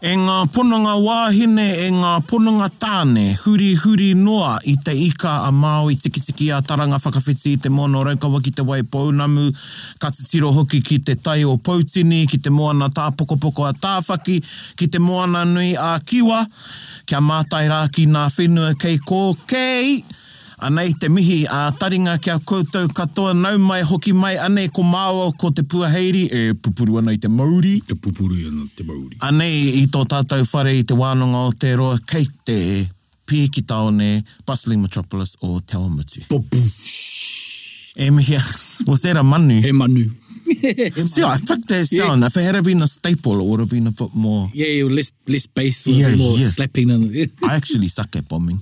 E ngā ponanga wāhine, e ngā ponanga tāne, huri huri noa i te ika a Māui tiki tiki a taranga whakawhiti i te mono raukawa ki te wai paunamu, ka te tiro hoki ki te tai o Pautini, ki te moana tā pokopoko a tāwhaki, ki te moana nui a Kiwa, kia mātai rā ki ngā whenua kei kō kei, Anei te mihi a taringa kia koutou katoa nau mai hoki mai anei ko māua ko te puaheiri e pupuru ana i te Māori. Te pupuru ana te mauri. Anei i tō tātou whare i te wānanga o te roa kei te pie ki taone bustling metropolis o Te Awamutu. Popu. E mihi, was that a manu? He manu. See, I picked that sound. If it had been a staple, it would have been a bit more... Yeah, yeah, less, less bass, Yeah, yeah, more yeah. slapping. And, yeah. I actually suck at bombing.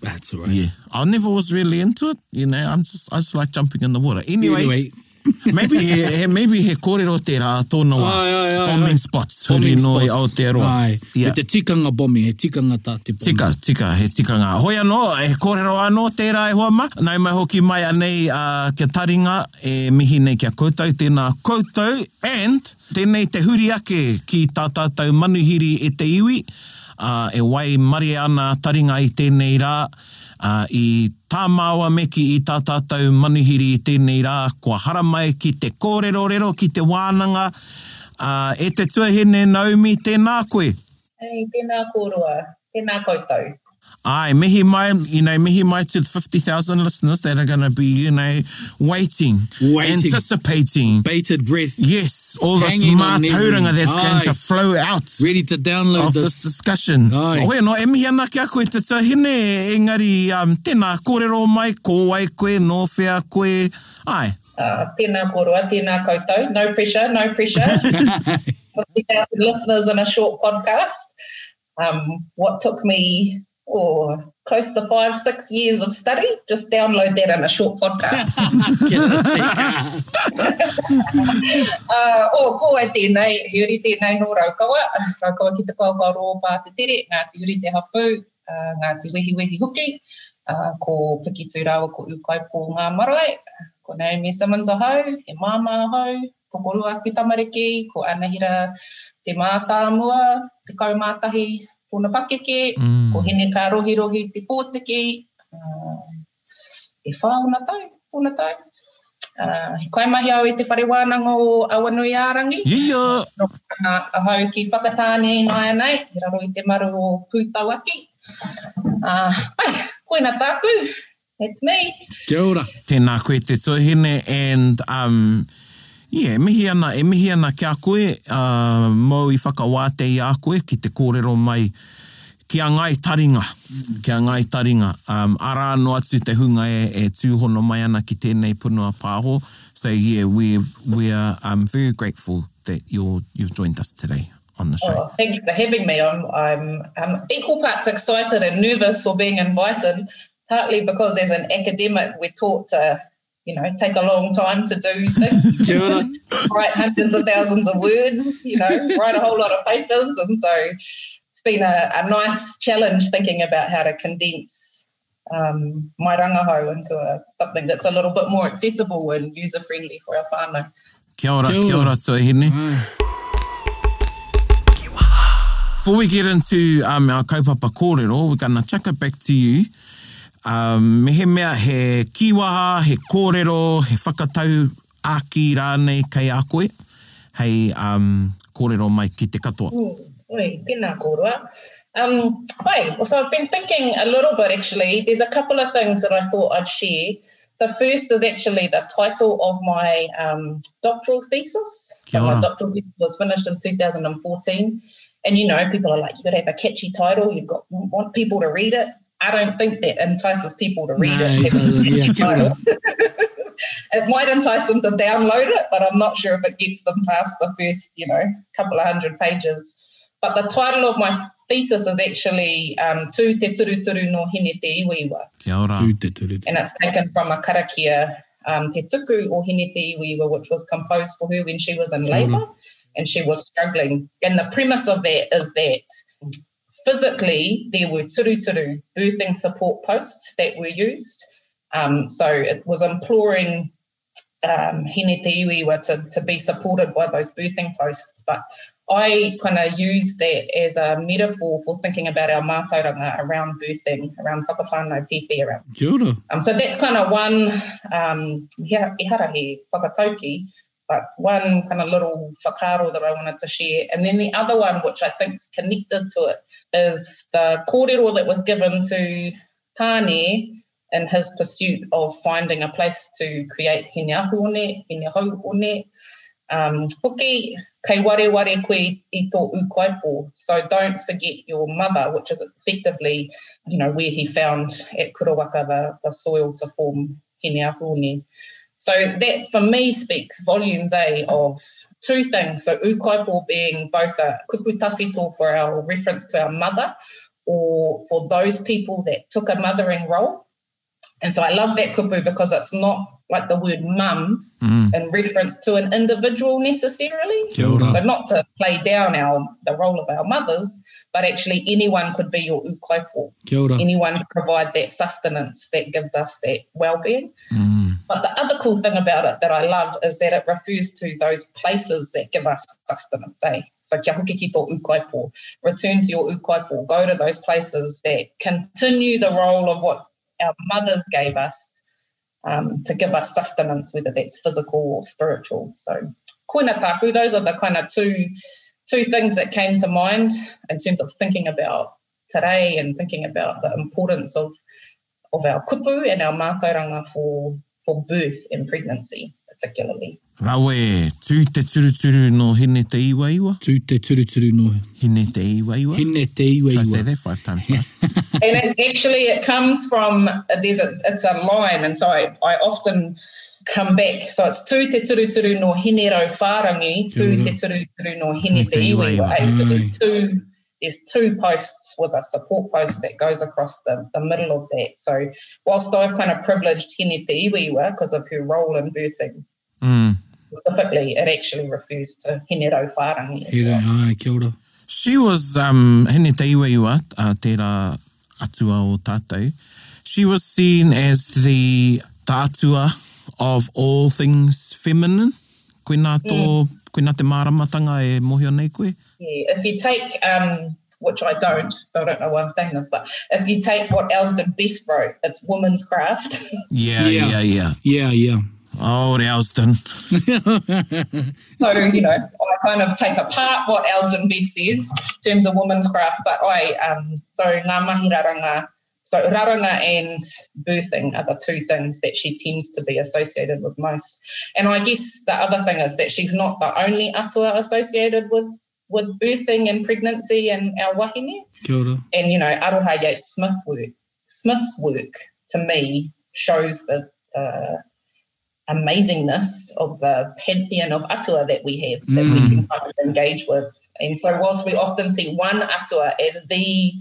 That's right. Yeah. I never was really into it, you know. I'm just, I just like jumping in the water. Anyway, Anyway, maybe he, he, maybe he kōrero te rā tōna wā. Ai, ai, ai, bombing ai. spots. bombing Huri noi spots. Aotearoa. Ai, Yeah. te tikanga bombing, he tikanga tā te bombing. Tika, tika, he tika ngā. Hoi anō, e kōrero anō tērā e hoa ma. Nai mai hoki mai anei uh, kia taringa e mihi nei kia koutou, tēnā koutou, and tēnei te huri ake ki tā tātou manuhiri e te iwi, uh, e wai mari ana taringa i tēnei rā, uh, i tā māua meki i tā tātou manuhiri i tēnei rā, kua hara mai ki te kōrero rero, ki te wānanga, uh, e te tuahine Naomi, tēnā koe. Hei, tēnā kōroa, tēnā koutou. Ai, mihi mai, you know, mihi mai to the 50,000 listeners that are going to be, you know, waiting, Waiting. anticipating. Bated breath, Yes, all the smart on tauranga that's going to flow out ready to download of this this. discussion. Aye. Hoi no, e mihi ana ki a koe te tahine, engari, um, tēnā kōrero mai, ko ai koe, no whea koe. Ai, Uh, tēnā kōrua, tēnā koutou. No pressure, no pressure. 50,000 listeners in a short podcast. Um, what took me oh, close to five, six years of study, just download that in a short podcast. Uh, o, ko e tēnei, he uri tēnei no raukawa. Raukawa ki te kaukaro pā te tere, ngā te uri te hapu, uh, ngā te wehi wehi huki, uh, ko Piki Tūrawa ko Ukaipo ngā marae, ko Naomi Simmons ahau, he māma ahau, ko Korua ki Tamariki, ko Anahira te mātāmua, te kaumātahi puna pakeke, Mm. ko Hene ka rohi rohi te pōtiki, uh, e whauna tau, puna tau. Uh, he kaimahi au i te whare wānanga o Awanui Ārangi. yeah, No, uh, ahau ki whakatāne nai nei, i raro i te maru o Pūtauaki. Uh, ai, koina tāku, that's me. Kia ora. tēnā koe te tuahine and um, yeah, mihi ana, e mihi ana kia koe, uh, mau i whakawāte i a koe ki te kōrero mai kia ngai taringa, Mm. Kia ngai taringa. Um, ara no atu te hunga e, e tūhono mai ana ki tēnei punua pāho. So yeah, we're, we're um, very grateful that you're, you've joined us today on the show. Oh, thank you for having me. I'm, I'm, I'm equal parts excited and nervous for being invited, partly because as an academic, we're taught to, you know, take a long time to do things. Kia ora. write hundreds of thousands of words, you know, write a whole lot of papers. And so it's been a, a nice challenge thinking about how to condense um, my rangahau into a, something that's a little bit more accessible and user friendly for our whānau. Kia ora, Kia ora. kia ora tuahine. Ai. Before we get into um, our kaupapa kōrero, we're going to chuck it back to you. Um, me he mea he kiwaha, he kōrero, he whakatau āki rānei kei a koe. Hei um, kōrero mai ki te katoa. Oi, tēnā kōrua. Um, wait, so I've been thinking a little bit actually. There's a couple of things that I thought I'd share. The first is actually the title of my um, doctoral thesis. So my doctoral thesis was finished in 2014. And you know, people are like, you got to have a catchy title. You've got want people to read it. I don't think that entices people to read No, it. it doesn't. Yeah, it might entice them to download it, but I'm not sure if it gets them past the first, you know, couple of hundred pages. But the title of my thesis is actually um, Tu te turu turu no hine te iwa iwa. Kia ora. Tū te turu te. And it's taken from a karakia, um, te tuku o hine te iwa iwa, which was composed for her when she was in labour and she was struggling. And the premise of that is that physically there were turu turu birthing support posts that were used. Um, so it was imploring um, hine te iwi iwa to, to be supported by those birthing posts. But I kind of use that as a metaphor for thinking about our mātauranga around birthing, around whakawhānau pepe, around Kia ora. um, so that's kind of one, um, hara he whakatauki, but one kind of little whakaro that I wanted to share. And then the other one, which I think is connected to it, is the kōrero that was given to Tane in his pursuit of finding a place to create hine ahu one, hine hau one. Um, hoki, kei ware ware koe i tō ukaipo. So don't forget your mother, which is effectively you know, where he found at Kurawaka the, the soil to form Hine. So that for me speaks volumes eh, of two things. So ukaipo being both a kupu tawhito for our reference to our mother or for those people that took a mothering role. And so I love that kupu because it's not like the word mum Mm. in reference to an individual necessarily. So not to play down our the role of our mothers, but actually anyone could be your ukaipo. Anyone provide that sustenance that gives us that well-being. Mm. But the other cool thing about it that I love is that it refers to those places that give us sustenance. Eh? So kia hoki ki tō ukaipo, return to your ukaipo, go to those places that continue the role of what our mothers gave us um, to give us sustenance, whether that's physical or spiritual. So koina taku, those are the kind of two two things that came to mind in terms of thinking about today and thinking about the importance of of our kupu and our mātauranga for for birth and pregnancy particularly. Rawe, tū te turuturu no hine te iwa iwa. Tū te turu turu no Hine te iwa iwa. hine te iwa Try say iwa. that five times fast. and it, actually it comes from there's a it's a line and so I, I often come back so it's tū te turu turu no hine rau whārangi tū te turu turu no hine te iwa iwa eh? so there's two there's two posts with a support post that goes across the, the middle of that so whilst I've kind of privileged hine te iwa iwa because of her role in birthing mm. specifically it actually refers to hine rau whārangi Here, well. ai, kia ora. She was, um, hene te iwa iwa, uh, tērā atua o tātou. She was seen as the tā atua of all things feminine. Koe nā tō, koe nā te māramatanga e mohio nei koe. Yeah, if you take, um, which I don't, so I don't know why I'm saying this, but if you take what Elsdon Best wrote, it's woman's craft. Yeah, Yeah. yeah, yeah. Yeah, yeah. Oh, re Elsdon. so, you know, I kind of take apart what Elsdon Best says in terms of woman's craft, but I, um, so ngā mahi raranga, so raranga and birthing are the two things that she tends to be associated with most. And I guess the other thing is that she's not the only atua associated with with birthing and pregnancy and our wahine. And you know Aroha Yates Smith work Smith's work to me shows the amazingness of the pantheon of atua that we have that we mm. can kind of engage with. And so whilst we often see one atua as the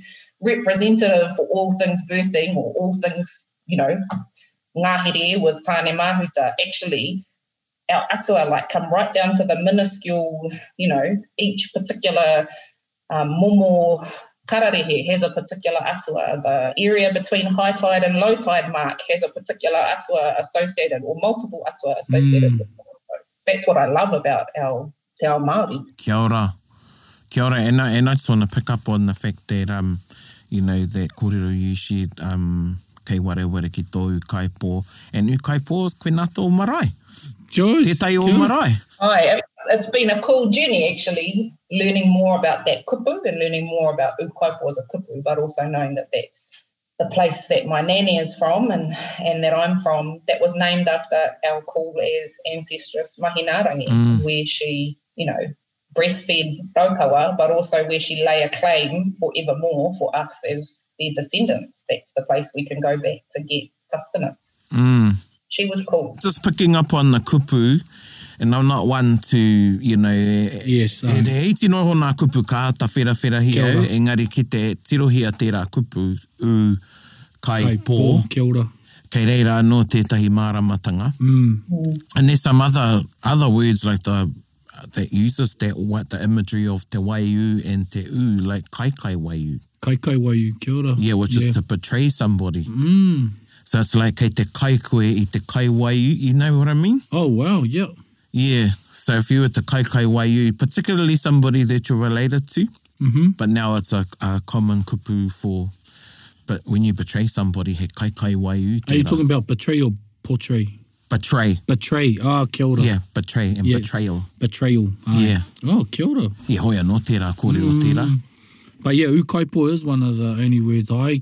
representative for all things birthing or all things you know ngahere with Tāne Mahuta actually our atua like come right down to the minuscule you know each particular um, momo kararehe has a particular atua. The area between high tide and low tide mark has a particular atua associated, or multiple atua associated Mm. with it. So that's what I love about our our Māori. Kia ora. Kia ora. And I, and I just want to pick up on the fact that, um, you know, that kōrero you shared, um, kei ware ware ki tō ukaipo. And ukaipo, koe nā tō marae. Joyce. Tētai o kia ora. Hi, it's, it's been a cool journey actually, learning more about that kupu and learning more about ukaipo as a kupu, but also knowing that that's the place that my nanny is from and, and that I'm from, that was named after our cool as ancestress Mahinarangi, Mm. where she, you know, breastfed Raukawa, but also where she lay a claim forevermore for us as their descendants. That's the place we can go back to get sustenance. Mm. She was cool. Just picking up on the kupu, And I'm not one to, you know, Yes, e, aye. e hei tino ho nā kupu ka ta whera whera hi au, engari ki te tirohia tērā kupu u kai, Kai pō, pō, kia ora. kei reira no tētahi māramatanga. Mm. And there's some other other words like the that uses that what the imagery of te waiu and te u, like kai kai waiu. Kai kai waiu, kia ora. Yeah, which is to betray somebody. Mm. So it's like kei te kai koe i te kai you know what I mean? Oh, wow, yeah. Yeah. So if you were to kai kai waiu, particularly somebody that you're related to, Mm-hmm. but now it's a, a common kupu for, but when you betray somebody, he kai kai waiu. Are you talking about betray or portray? Betray. Betray. Ah, kia ora. Yeah, betray and Yeah. betrayal. Betrayal. Aye. Yeah. Oh, kia ora. Yeah, hoia no tērā, kōrero mm. tērā. But yeah, ukaipo is one of the only words I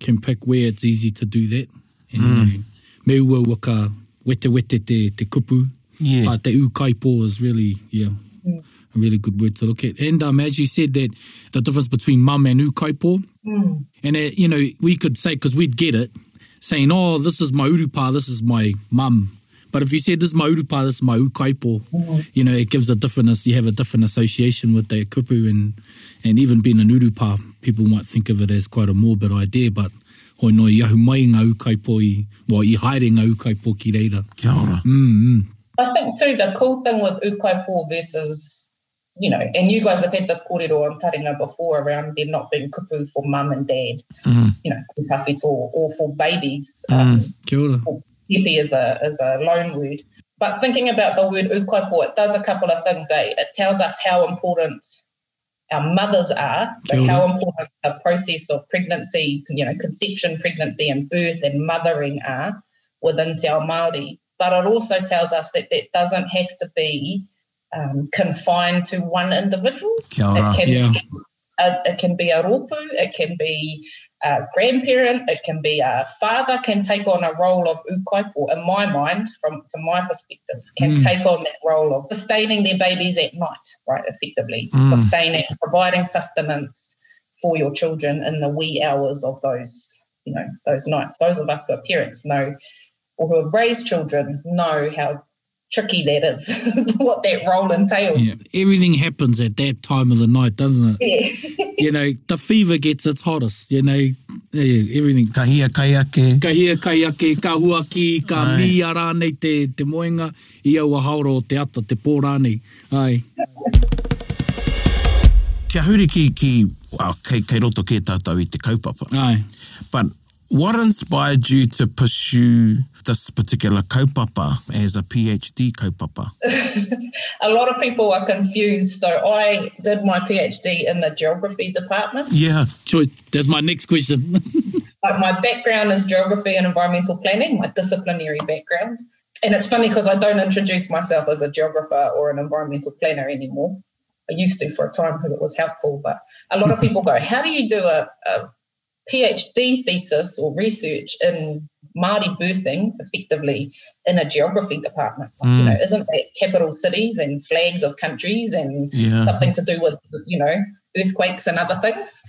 can pick where it's easy to do that. And, mm. you know, me ua waka wete wete te, te kupu. Yeah. But the ukaipo is really, yeah, a really good word to look at. And um, as you said that the difference between mum and ukaipo, Mm. and it, you know, we could say, because we'd get it, saying, oh, this is my urupa, this is my mum. But if you said, this is my urupa, this is my ukaipo, you know, it gives a different, you have a different association with that kupu. And, and even being an urupa, people might think of it as quite a morbid idea, but hoi no i ahu mai ngā ukaipo i, well, i haere ngā ukaipo ki reira. Kia ora. Mm, mm. I think too the cool thing with ukaipo versus you know, and you guys have had this kōrero on Taringa before around there not being kupu for mum and dad, Mm. you know, kupawhito or, or for babies. Um, Kia ora. Pepe is a is a loan word. But thinking about the word ukaipo, it does a couple of things. Eh? It tells us how important our mothers are, so how important the process of pregnancy, you know, conception, pregnancy, and birth and mothering are within Te Ao Māori. But it also tells us that that doesn't have to be um, confined to one individual. It can Yeah. be a, it can be a ropu, it can be a grandparent, it can be a father can take on a role of ukaipo, in my mind, from to my perspective, can Mm. take on that role of sustaining their babies at night, right, effectively. Mm. Sustaining, providing sustenance for your children in the wee hours of those, you know, those nights. Those of us who are parents know or who have raised children know how tricky that is, what that role entails. Yeah. Everything happens at that time of the night, doesn't it? Yeah. you know, the fever gets its hottest, you know, yeah, everything. Ka hia kai ake. Ka hia, kai ake, ka huaki, ka Ai. mi rānei te, te moenga, i au a haoro o te ata, te pō rānei. Ai, Kia huri ki, ki well, kei, kei roto ke tātou i te kaupapa. ai. But what inspired you to pursue this particular kaupapa as a PhD kaupapa? a lot of people are confused. So I did my PhD in the geography department. Yeah. That's my next question. Like my background is geography and environmental planning, my disciplinary background. And it's funny because I don't introduce myself as a geographer or an environmental planner anymore. I used to for a time because it was helpful, but a lot of people go, How do you do a, a PhD thesis or research in Māori birthing effectively in a geography department? Like, You Mm. know, isn't that capital cities and flags of countries and Yeah. something to do with, you know, earthquakes and other things?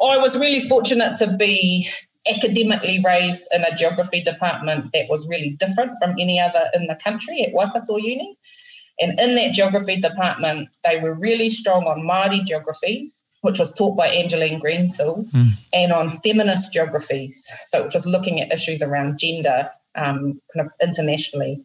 I was really fortunate to be academically raised in a geography department that was really different from any other in the country at Waikato Uni. And in that geography department, they were really strong on Māori geographies, which was taught by Angeline Greensill, and on feminist geographies, so which was looking at issues around gender um, kind of internationally,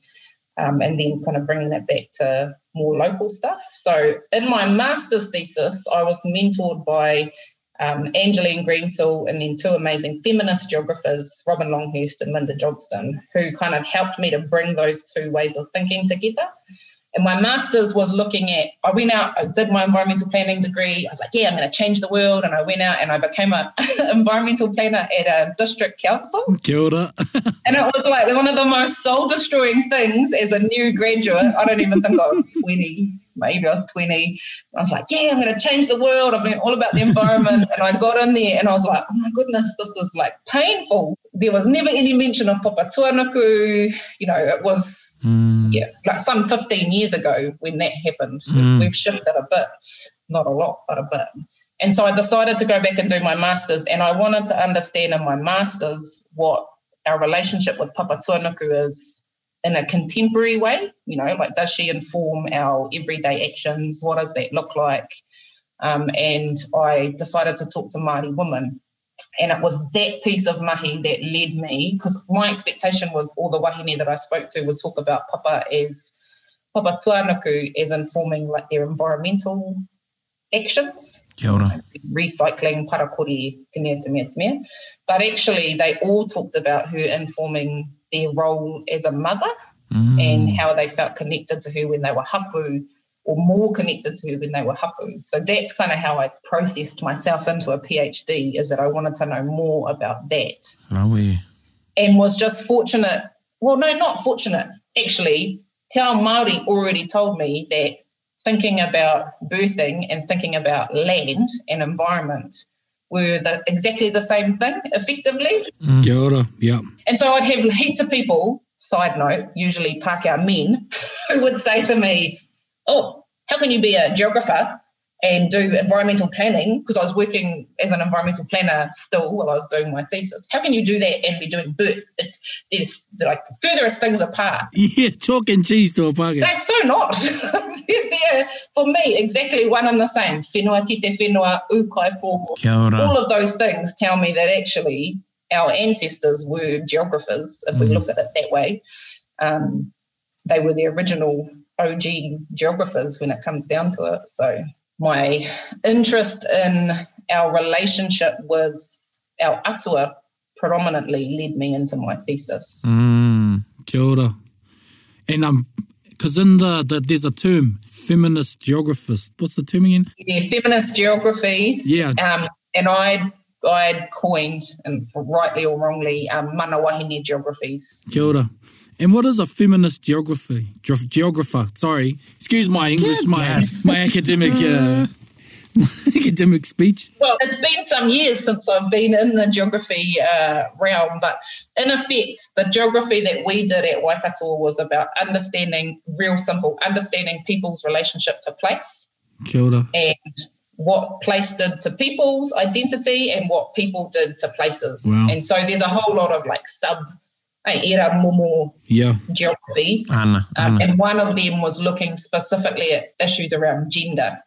um, and then kind of bringing that back to more local stuff. So in my master's thesis, I was mentored by um, Angeline Greensill and then two amazing feminist geographers, Robyn Longhurst and Lynda Johnston, who kind of helped me to bring those two ways of thinking together. And my master's was looking at, I went out, I did my environmental planning degree. I was like, yeah, I'm going to change the world. And I went out and I became an environmental planner at a district council. Kia. And it was like one of the most soul destroying things as a new graduate. I don't even think I was 20, maybe I was 20. I was like, yeah, I'm going to change the world. I've been all about the environment. and I got in there and I was like, oh my goodness, this is like painful. There was never any mention of Papa Tuanuku. You know, it was, yeah, like some 15 years ago when that happened. Mm. We've shifted a bit, not a lot, but a bit. And so I decided to go back and do my master's, and I wanted to understand in my master's what our relationship with Papa Tuanuku is in a contemporary way? You know, like does she inform our everyday actions? What does that look like? Um, and I decided to talk to Māori women. And it was that piece of mahi that led me, because my expectation was all the wahine that I spoke to would talk about papa as papa tuanuku as informing like their environmental actions. Kia ora. recycling, parakori, te mea, te mea, te mea. But actually, they all talked about her informing their role as a mother Mm. and how they felt connected to her when they were hapu or more connected to her when they were hapu. So that's kind of how I processed myself into a PhD is that I wanted to know more about that Rawe. and was just fortunate. Well, no, not fortunate. Actually, Te Ao Māori already told me that thinking about birthing and thinking about land and environment were the, exactly the same thing, effectively. Mm. Kia ora, yeah. And so I'd have heaps of people, side note, usually Pākehā men, who would say to me, Oh, how can you be a geographer and do environmental planning? Because I was working as an environmental planner still while I was doing my thesis. How can you do that and be doing birth? It's there's like the furthest things apart. Yeah, chalk and cheese to a pākehā. They're so not. They're, for me, exactly one and the same. Whenua ki te whenua, ukai pōko. Kia ora. All of those things tell me that actually our ancestors were geographers, if we look at it that way. Um, they were the original OG geographers when it comes down to it. So my interest in our relationship with our atua predominantly led me into my thesis. Mm. Kia ora. And um, because in the, the there's a term, feminist geographers. What's the term again? Yeah, feminist geographies. Yeah. Um, and I I had coined, and rightly or wrongly, um, mana wahine geographies. Kia ora. And what is a feminist geography? Ge- geographer, sorry. Excuse my English, my, my academic uh, academic speech. Well, it's been some years since I've been in the geography uh, realm, but in effect, the geography that we did at Waikato was about understanding, real simple, understanding people's relationship to place Kia ora. and what place did to people's identity and what people did to places. Wow. And so there's a whole lot of like sub era momo Yeah. geographies. Ana, Um, ana. and one of them was looking specifically at issues around gender.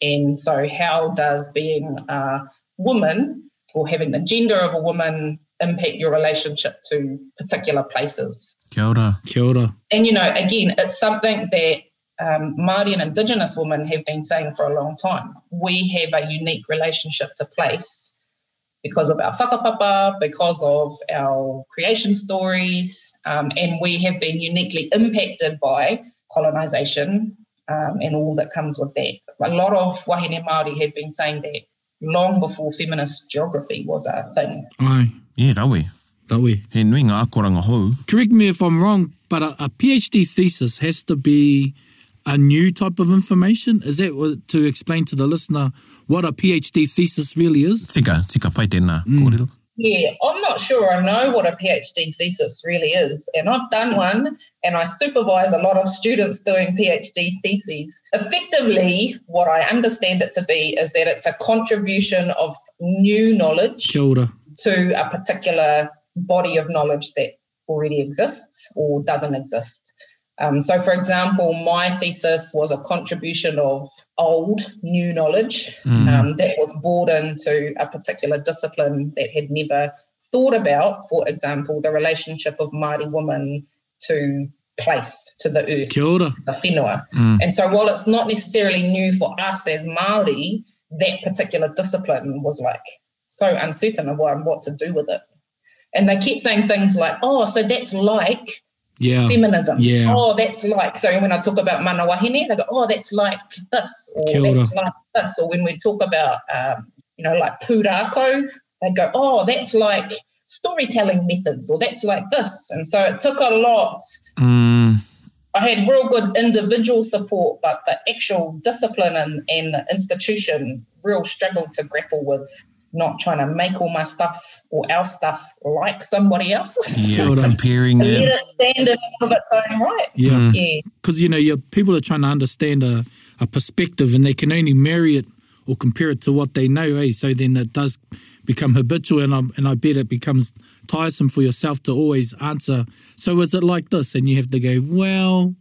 And so, how does being a woman or having the gender of a woman impact your relationship to particular places? Kia ora. Kia ora. And, you know, again, it's something that um, Māori and Indigenous women have been saying for a long time. We have a unique relationship to place because of our whakapapa, because of our creation stories, um, and we have been uniquely impacted by colonisation um, and all that comes with that. A lot of wahine Māori have been saying that long before feminist geography was a thing. Ai, Yeah, rawe. rawe. He nui ngā akoranga hou. Correct me if I'm wrong, but a, a PhD thesis has to be a new type of information. Is that to explain to the listener what a PhD thesis really is? Tika, tika pai tēnā mm. kōrero. Yeah, I'm not sure I know what a PhD thesis really is. And I've done one and I supervise a lot of students doing PhD theses. Effectively, what I understand it to be is that it's a contribution of new knowledge to a particular body of knowledge that already exists or doesn't exist. Um, so, for example, my thesis was a contribution of old, new knowledge um, that was brought into a particular discipline that had never thought about, for example, the relationship of Māori woman to place, to the earth the whenua. And so while it's not necessarily new for us as Māori, that particular discipline was like so uncertain of what, what to do with it. And they kept saying things like, oh, so that's like Yeah. feminism. Yeah. Oh, that's like, so when I talk about mana wahine, they go, oh, that's like this, or Kia that's like this. Or when we talk about, um, you know, like pūrākau, they go, oh, that's like storytelling methods, or that's like this. And so it took a lot Mm, I had real good individual support, but the actual discipline and, and the institution real struggled to grapple with not trying to make all my stuff or our stuff like somebody else's. yeah, Kia comparing And it. let it stand in of its own right. Yeah. Mm. Yeah. Because, you know, your people are trying to understand a, a perspective and they can only marry it or compare it to what they know, eh? So then it does become habitual, and I, and I bet it becomes tiresome for yourself to always answer, so is it like this? And you have to go, well,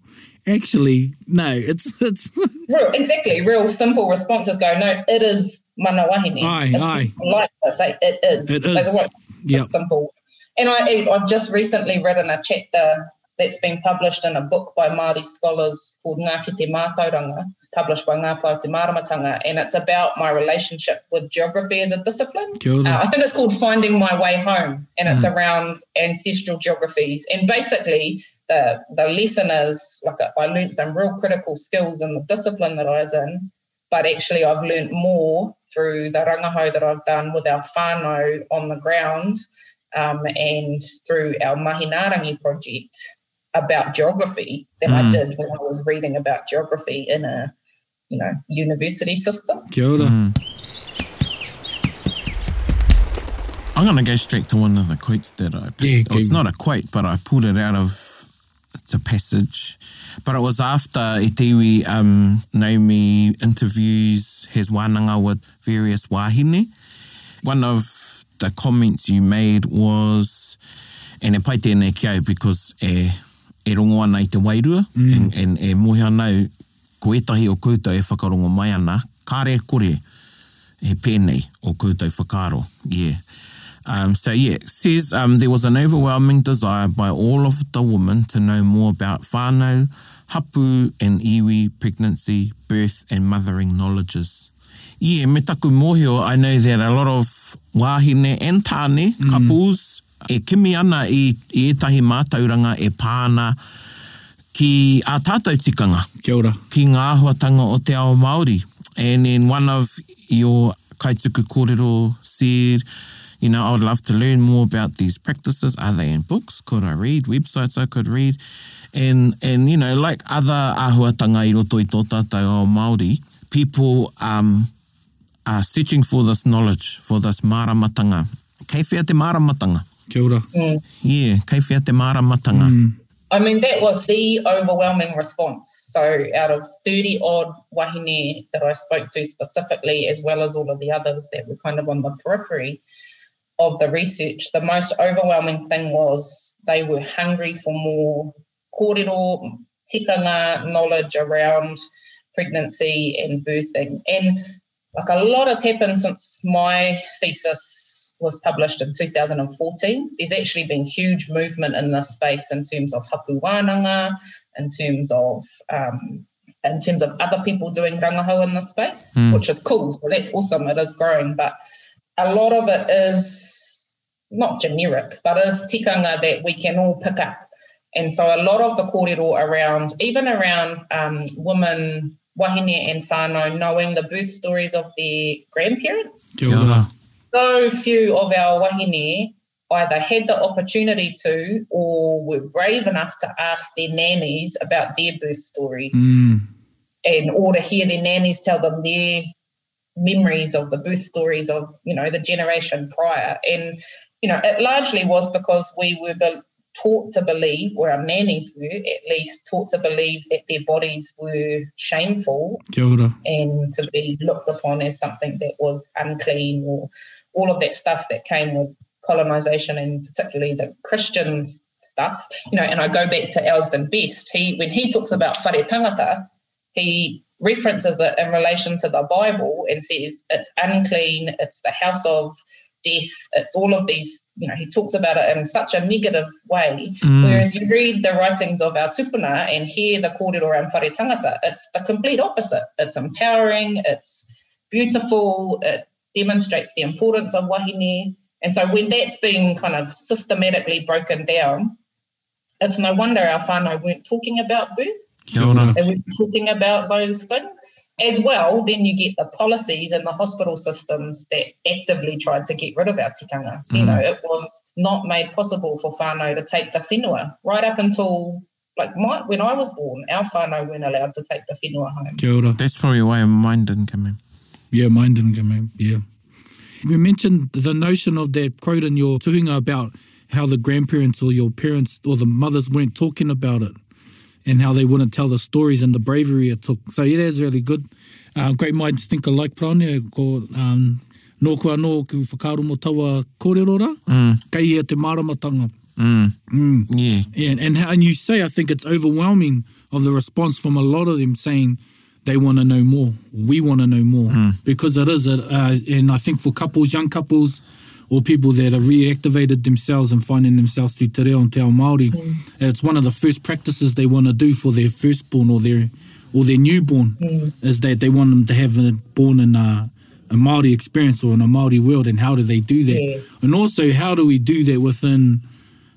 actually, no, it's, it's, Real, exactly. Real simple responses go, no, it is mana wahine. Aye, it's aye. Like this, like, it is. It Like, is. won't- Yep. Simple. And I, I've just recently written a chapter that's been published in a book by Māori scholars called Ngā Ki Te Mātauranga, published by Ngā Pau Te Maramatanga, and it's about my relationship with geography as a discipline. Uh, I think it's called Finding My Way Home, and it's around ancestral geographies. And basically, the the lesson is like I learned some real critical skills in the discipline that I was in, but actually I've learned more through the rangahau that I've done with our whānau on the ground um, and through our Mahinarangi project about geography than I Mm. did when I was reading about geography in a you know university system. kia ora. Mm. I'm going to go straight to one of the quotes that I picked. Yeah, Oh, it's not a quote, but I pulled it out of a passage. But it was after e te iwi um, Naomi interviews his wānanga with various wahine. One of the comments you made was, and e pai tēnei ki au because e, e rongo ana i te wairua, mm. and, and e mohi anau, ko etahi o koutou e whakarongo mai ana, kāre kore, he pēnei o koutou whakaro. Yeah. Um, so yeah, it says um, there was an overwhelming desire by all of the women to know more about whānau, hapu and iwi, pregnancy, birth and mothering knowledges. Yeah, me taku mōhio, I know that a lot of wāhine and tāne, couples, e kimi ana i, i etahi mātauranga e pāna ki a tātou tikanga Kia ora. ki ngā āhuatanga o te ao Māori. And then one of your kaituku kōrero said, you know, I would love to learn more about these practices. Are they in books? Could I read? Websites I could read? And, and you know, like other āhuatanga i roto i tō tātou ao Māori, people um, are searching for this knowledge, for this māramatanga. Kei whea te māramatanga? Kia ora. Yeah, kei whea te māramatanga. I mean, that was the overwhelming response. So, out of 30 odd wahine that I spoke to specifically, as well as all of the others that were kind of on the periphery of the research, the most overwhelming thing was they were hungry for more kōrero, tikanga knowledge around pregnancy and birthing. And like a lot has happened since my thesis was published in 2014. There's actually been huge movement in this space in terms of hapu wānanga, in terms of um, in terms of other people doing rangahau in this space, which is cool. So that's awesome. It is growing, but a lot of it is not generic, but is tikanga that we can all pick up. And so a lot of the kōrero around, even around um, women, wahine and whānau, knowing the birth stories of their grandparents. Kia. So few of our wahine either had the opportunity to or were brave enough to ask their nannies about their birth stories Mm. and or to hear their nannies tell them their memories of the birth stories of you know the generation prior and you know it largely was because we were be- taught to believe or our nannies were at least taught to believe that their bodies were shameful and to be looked upon as something that was unclean or all of that stuff that came with colonization and particularly the Christian stuff. You know, and I go back to Elsdon Best. He when he talks about whare tangata, he references it in relation to the Bible and says it's unclean, it's the house of death, it's all of these, you know, he talks about it in such a negative way. Mm. Whereas you read the writings of our tupuna and hear the kōrero around whare tangata, it's the complete opposite. It's empowering, it's beautiful, it demonstrates the importance of wahine. And so when that's been kind of systematically broken down, it's no wonder our whānau weren't talking about birth. Kia ora. They weren't talking about those things. As well, then you get the policies and the hospital systems that actively tried to get rid of our tikanga. So, you mm. know, it was not made possible for whānau to take the whenua right up until, like, my, when I was born, our whānau weren't allowed to take the whenua home. Kia ora. That's probably why mine didn't come in. Yeah, mine didn't come in. Yeah. You mentioned the notion of that quote in your tuhinga about how the grandparents or your parents or the mothers weren't talking about it and how they wouldn't tell the stories and the bravery it took. So yeah, that's really good. uh, great minds think alike praone, ko um, nō kua nō ku whakaaro mo taua kōrerora, mm. kei ia te maramatanga. Mm. Mm. Yeah. And, and, and you say, I think it's overwhelming of the response from a lot of them saying they want to know more. We want to know more. Because it is, a, uh, and I think for couples, young couples, or people that have reactivated themselves and finding themselves through te reo and te ao Māori, and it's one of the first practices they want to do for their firstborn or their or their newborn, is that they want them to have a born in a, a Māori experience or in a Māori world, and how do they do that? Yeah. And also, how do we do that within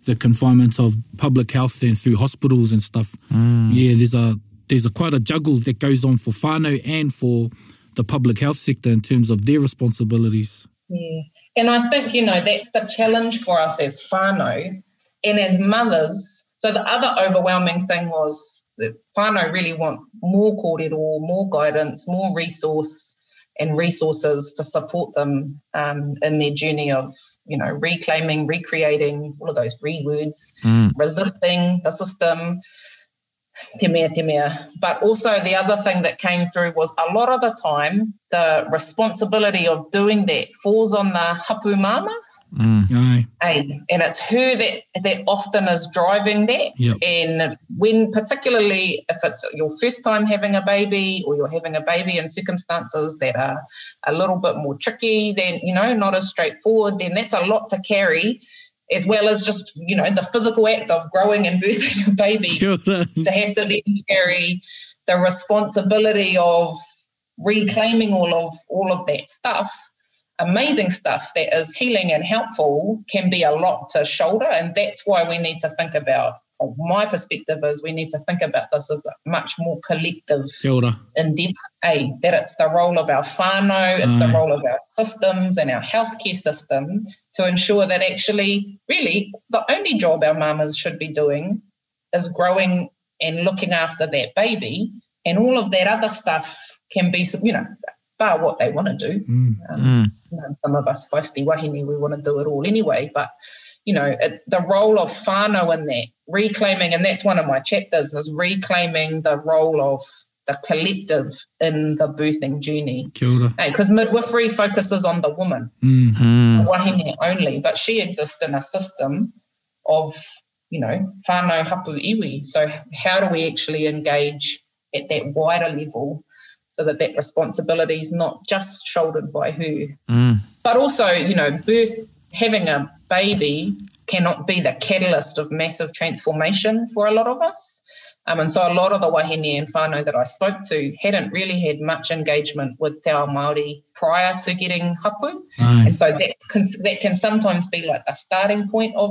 the confinements of public health and through hospitals and stuff? Yeah, there's a there's a quite a juggle that goes on for whānau and for the public health sector in terms of their responsibilities. Yeah. And I think, you know, that's the challenge for us as whānau and as mothers. So the other overwhelming thing was that whānau really want more kōrero, more guidance, more resource and resources to support them um, in their journey of, you know, reclaiming, recreating, all of those re words, resisting the system, te mea, te mea. But also the other thing that came through was a lot of the time, the responsibility of doing that falls on the hapu mama. Mm. Aye. Hey, and it's her that that often is driving that. Yep. And when particularly if it's your first time having a baby or you're having a baby in circumstances that are a little bit more tricky, then you know, not as straightforward, then that's a lot to carry, as well as just, you know, the physical act of growing and birthing a baby to have to then carry the responsibility of reclaiming all of all of that stuff amazing stuff that is healing and helpful can be a lot to shoulder. And that's why we need to think about from my perspective is we need to think about this as a much more collective Kia ora. endeavour, eh? that it's the role of our whānau, it's the role of our systems and our healthcare system to ensure that actually, really, the only job our mamas should be doing is growing and looking after that baby, and all of that other stuff can be, you know, bar what they want to do. Um, you know, some of us, feisty wahine, we want to do it all anyway, but you know, it, the role of whānau in that, reclaiming, and that's one of my chapters, is reclaiming the role of the collective in the birthing journey. Kia ora. Because midwifery focuses on the woman, Mm. wahine only, but she exists in a system of, you know, whānau hapu iwi. So how do we actually engage at that wider level so that that responsibility is not just shouldered by her, but also, you know, birth, having a baby cannot be the catalyst of massive transformation for a lot of us. Um, and so a lot of the wahine and whānau that I spoke to hadn't really had much engagement with Te Ao Māori prior to getting hapu. And so that can, that can sometimes be like a starting point of,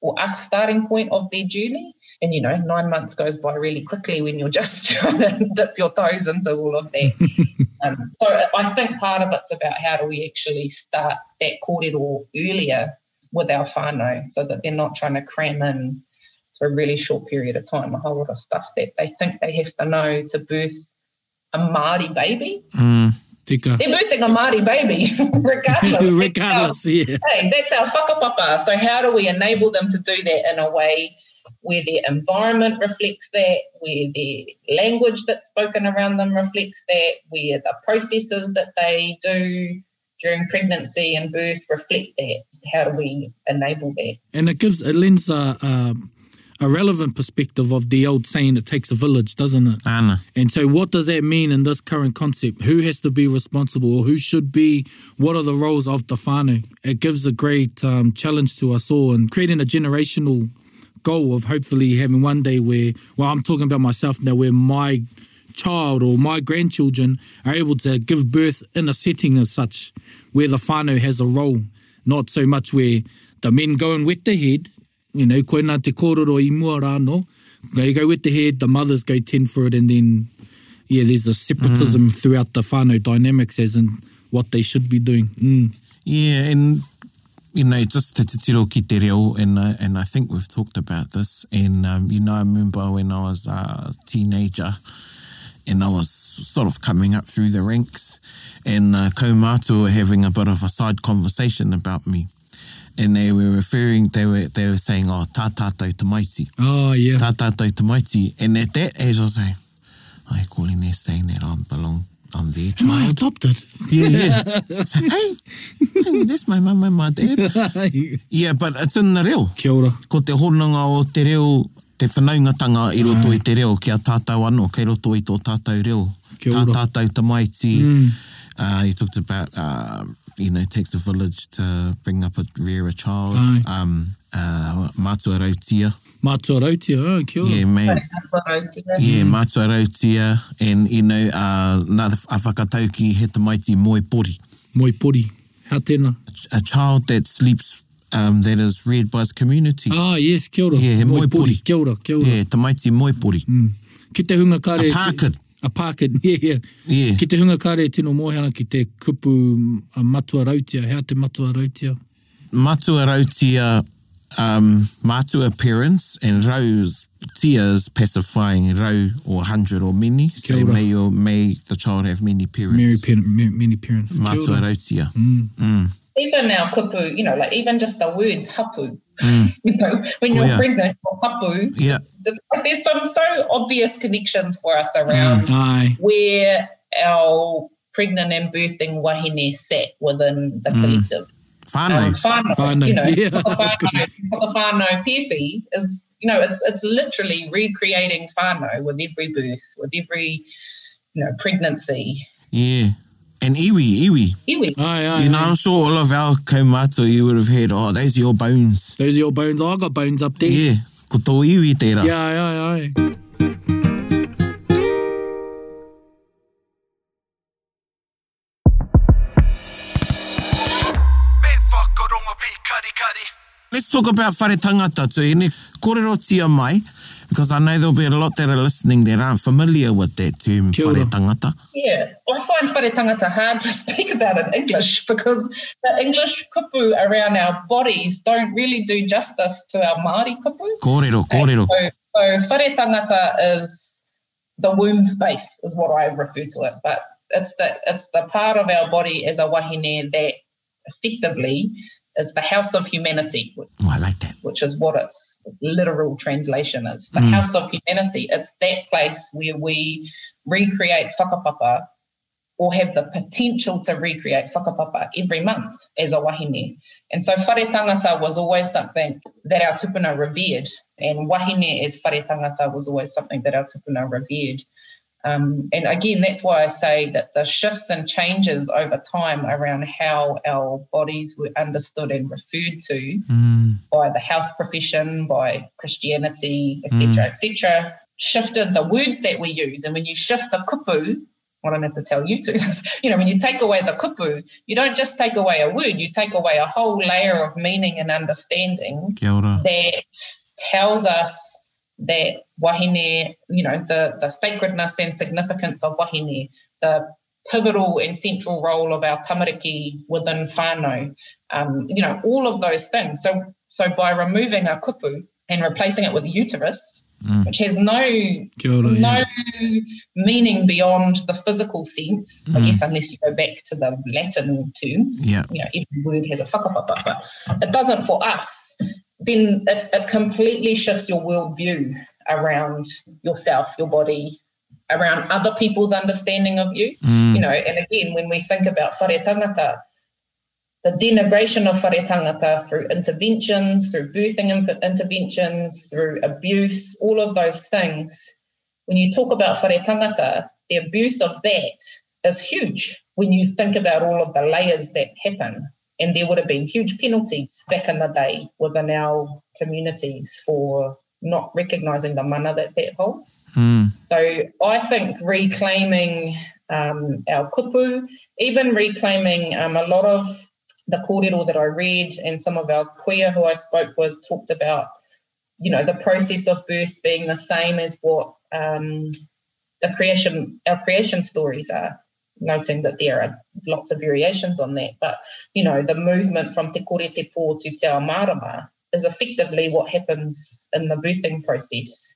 or a starting point of their journey. And, you know, nine months goes by really quickly when you're just trying to dip your toes into all of that. um, so I think part of it's about how do we actually start that kōrero earlier with our whānau so that they're not trying to cram in to a really short period of time a whole lot of stuff that they think they have to know to birth a Māori baby. Mm, tika. They're birthing a Māori baby, regardless. Regardless, yeah. Hey, that's our whakapapa. So how do we enable them to do that in a way where their environment reflects that, where the language that's spoken around them reflects that, where the processes that they do during pregnancy and birth reflect that? How do we enable that? And it gives, it lends a, a, a relevant perspective of the old saying, it takes a village, doesn't it? Ana. And so, what does that mean in this current concept? Who has to be responsible, or who should be? What are the roles of the whānau? It gives a great um, challenge to us all and creating a generational goal of hopefully having one day where, well, I'm talking about myself now, where my child or my grandchildren are able to give birth in a setting as such, where the whānau has a role, not so much where the men go and wet the head, you know, koina te kōrero i mua rāno, they go wet the head, the mothers go tend for it, and then, yeah, there's a separatism throughout the whānau dynamics as in what they should be doing. Mm. Yeah, and you know, just te te tiro ki te reo, and uh, and I think we've talked about this. And um, you know, I remember when I was a teenager, and I was sort of coming up through the ranks, and uh, kaumātua were having a bit of a side conversation about me, and they were referring, they were they were saying, "Oh, tā tātou te maiti, Oh, yeah. tā tātou te maiti," and at that age, I was like, "I calling they're saying that I belong." I'm their Am I child. adopted? Yeah, yeah. so, hey, hey, that's my mum and my dad. Yeah, but it's in the reo. Kia ora. Ko te honanga o te reo, te whanaungatanga i roto i te reo, kia tātou anō, kei roto i tō tātou reo. Kia Tā ora. tātou tamaiti. Mm. Uh, you talked about, uh, you know, it takes a village to bring up a rear a child. Aye. Um, uh, mātua rautia. Mātua rautia, oh, kia ora. Yeah, mate. Yeah, Mm. mātua rautia. And, you know, uh, nā a whakatauki he tamaiti moe pori. Moi pori. How tēnā? A child that sleeps, um, that is reared by his community. Ah, yes, kia ora. Yeah, he moi pori. Kia ora, kia ora. Yeah, tamaiti moe pori. Mm. Ki te hunga kare... A pākit. A pākit, yeah, yeah. Yeah. Ki te hunga kare tino mōhana ki te kupu a matua rautia. Hea te matua rautia? Matua rautia, um, mātua parents, and rau's tia is pacifying rau or hundred or many. So may, your, may the child have many parents. Mary parent, ma- many parents. Matua rautia. Mm. Mm. Even now kupu, you know, like even just the words hapu, Mm. you know, when Oh, you're yeah. pregnant, you're hapu. Yeah. There's some so obvious connections for us around Ai, where our pregnant and birthing wahine sat within the Mm. collective. Whānau. Um, whānau, Whānau, you know, yeah. whānau, whānau pepe is, you know, it's it's literally recreating whānau with every birth, with every, you know, pregnancy. Yeah. And iwi, iwi. Iwi. ai, ai. You know, ai. I'm sure all of our kaumata you would have heard, oh, those are your bones. Those are your bones. Oh, I got bones up there. Yeah. Ko tō iwi tērā. Yeah, kari kari. Let's talk about whare tangata tū. Ene, kōrero tia mai, because I know there'll be a lot that are listening that aren't familiar with that term, Kia whare tangata. Yeah, I find whare tangata hard to speak about in English because the English kupu around our bodies don't really do justice to our Māori kupu. Kōrero, kōrero. So, so whare tangata is the womb space, is what I refer to it. But it's the it's the part of our body as a wahine that effectively is the house of humanity, Oh, I like that. which is what its literal translation is. The Mm. house of humanity. It's that place where we recreate whakapapa or have the potential to recreate whakapapa every month as a wahine. And so whare tangata was always something that our tupuna revered. And wahine as whare tangata was always something that our tupuna revered. Um, and again, that's why I say that the shifts and changes over time around how our bodies were understood and referred to Mm. by the health profession, by Christianity, etc., etc., shifted the words that we use. And when you shift the kupu, I don't have to tell you to this, you know, when you take away the kupu, you don't just take away a word, you take away a whole layer of meaning and understanding that tells us that wahine, you know, the, the sacredness and significance of wahine, the pivotal and central role of our tamariki within whānau, um, you know, all of those things. So, so by removing a kupu and replacing it with uterus, Mm. which has no ora, no yeah. meaning beyond the physical sense, I Mm. guess, unless you go back to the Latin terms. Yeah. You know, every word has a whakapapa, but it doesn't for us. Then it, it completely shifts your worldview around yourself, your body, around other people's understanding of you. Mm. You know, and again, when we think about whare tangata, the denigration of whare tangata through interventions, through birthing interventions, through abuse, all of those things, when you talk about whare tangata, the abuse of that is huge when you think about all of the layers that happen. And there would have been huge penalties back in the day within our communities for not recognising the mana that that holds. Mm. So I think reclaiming um, our kupu, even reclaiming um, a lot of the kōrero that I read and some of our kuia who I spoke with talked about, you know, the process of birth being the same as what um, the creation, our creation stories are, noting that there are lots of variations on that. But, you know, the movement from te kore te pō to te ao marama is effectively what happens in the birthing process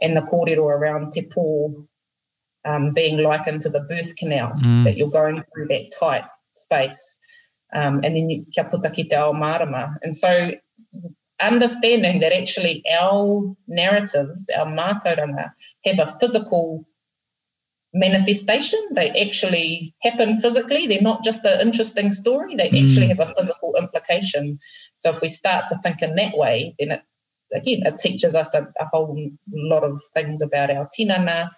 and the kōrero around te pō um, being likened to the birth canal, Mm. that you're going through that tight space. Um, and then you kia puta ki te ao marama. And so understanding that actually our narratives, our mātauranga, have a physical manifestation. They actually happen physically. They're not just an interesting story. They actually have a physical implication. So if we start to think in that way, then it again it teaches us a, a whole lot of things about our tinana,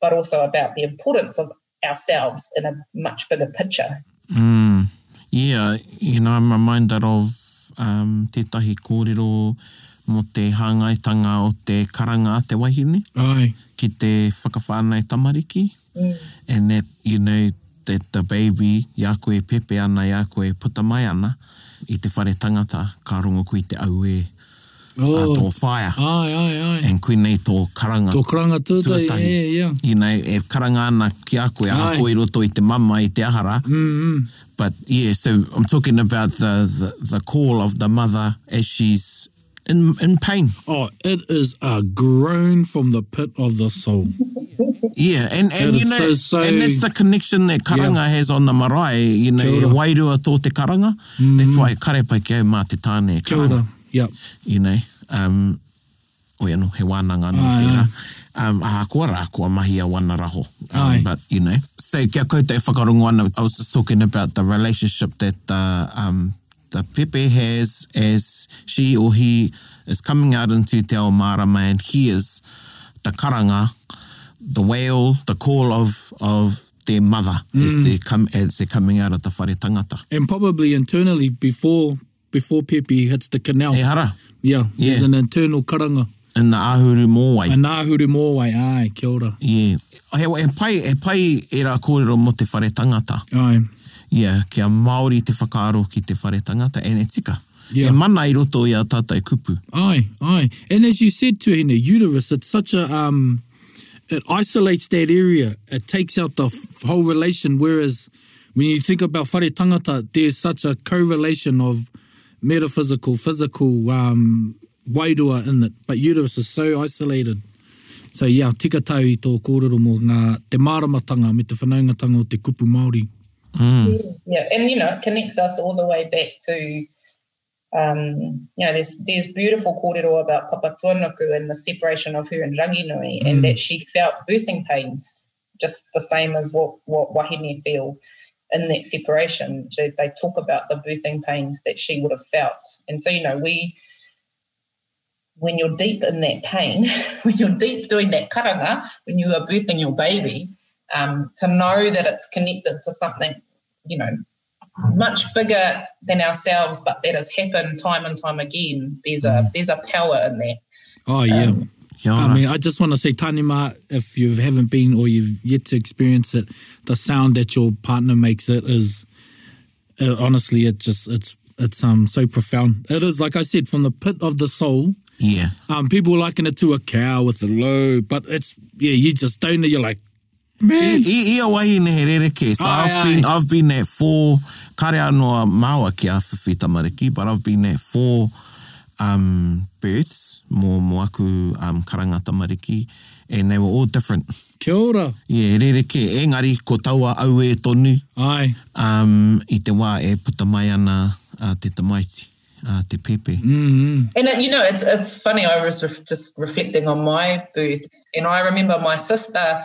but also about the importance of ourselves in a much bigger picture. Mm. Yeah, you know, I'm reminded of um, tētahi kōrero mo te hāngaitanga o te karanga a te wahine. Ai. ki te whakawhānei tamariki. Mm. And that, you know, that the baby, ia koe pepe ana, ia koe puta mai ana, i te whare tangata, ka rongo kui te au e Oh. uh, tō whaia. Ai, ai, ai. And kui nei tō karanga. Tō karanga tūtai, Tuatahi. yeah, yeah. You know, e karanga ana ki a koe, a Ai. koe i roto i te mama i te ahara. Mm, mm. But yeah, so I'm talking about the, the, the call of the mother as she's in, in pain. Oh, it is a groan from the pit of the soul. Yeah, and, That and you know, so- so- and that's the connection that karanga has on the marae, you know, Kia e wairua tō te karanga, mm. that's why kare pai ki au mā te tāne e Kia karanga. Yep. you know, um, o ia no, he wānanga no Ai, tērā. ai. Um, a kua rā, kua mahi a wana raho. Um, but, you know, so kia koutou e whakarongo ana, I was just talking about the relationship that uh, um, the Pepe has as she or he is coming out into te ao marama and hears the karanga, the wail, the call of, of their mother as, they come, as they're coming out of the whare tangata. And probably internally before before Pepe hits the canal. E hara, Yeah, there's Yeah. an internal karanga. in the ahuru mōwai. A nāhure mōwai, ai, kia ora. Yeah. He, he pai, he pai e rā kōrero mo te whare tangata. Ai, Yeah, kia Māori te whakaaro ki te whare tangata, e ne tika. Yeah. E mana i roto i a tātai kupu. ai, ai. And as you said to Hine, uterus, it's such a, um, it isolates that area. It takes out the whole relation, whereas when you think about whare tangata, there's such a correlation of metaphysical, physical, um, wairua in it. But uterus is so isolated. So yeah, tika tau i tō kōrero mō ngā te māramatanga me te whanaungatanga o te kupu Māori. Mm. Yeah, and you know, it connects us all the way back to, um, you know, there's there's beautiful kōrero about Papa Tuanuku and the separation of her and Ranginui, and that she felt birthing pains just the same as what what Wahine feel in that separation. They, they talk about the birthing pains that she would have felt, and so you know we. When you're deep in that pain, when you're deep doing that karanga, when you are birthing your baby, um, to know that it's connected to something, you know, much bigger than ourselves, but that has happened time and time again. There's a there's a power in that. Oh yeah. Kia ora. I mean, I just want to say, Tanima, if you haven't been or you've yet to experience it, the sound that your partner makes it is, uh, honestly, it just it's it's um so profound. It is like I said, from the pit of the soul. yeah. Um, people liken it to a cow with a low, but it's yeah, you just don't know. You're like, I, man, i, ia wai ne he rereke. So Ai, I've ai. been I've been at four kare anoa māua ki a whiwhi tamariki, but I've been at four um, births mō mo aku um, karanga tamariki, and they were all different. kia ora. Yeah, rereke, engari ko taua au e tonu Ai, um, i te wā e puta mai ana uh, te tamaiti, uh, te pepe. mm, And it, you know, it's it's funny. I was ref- just reflecting on my birth, and I remember my sister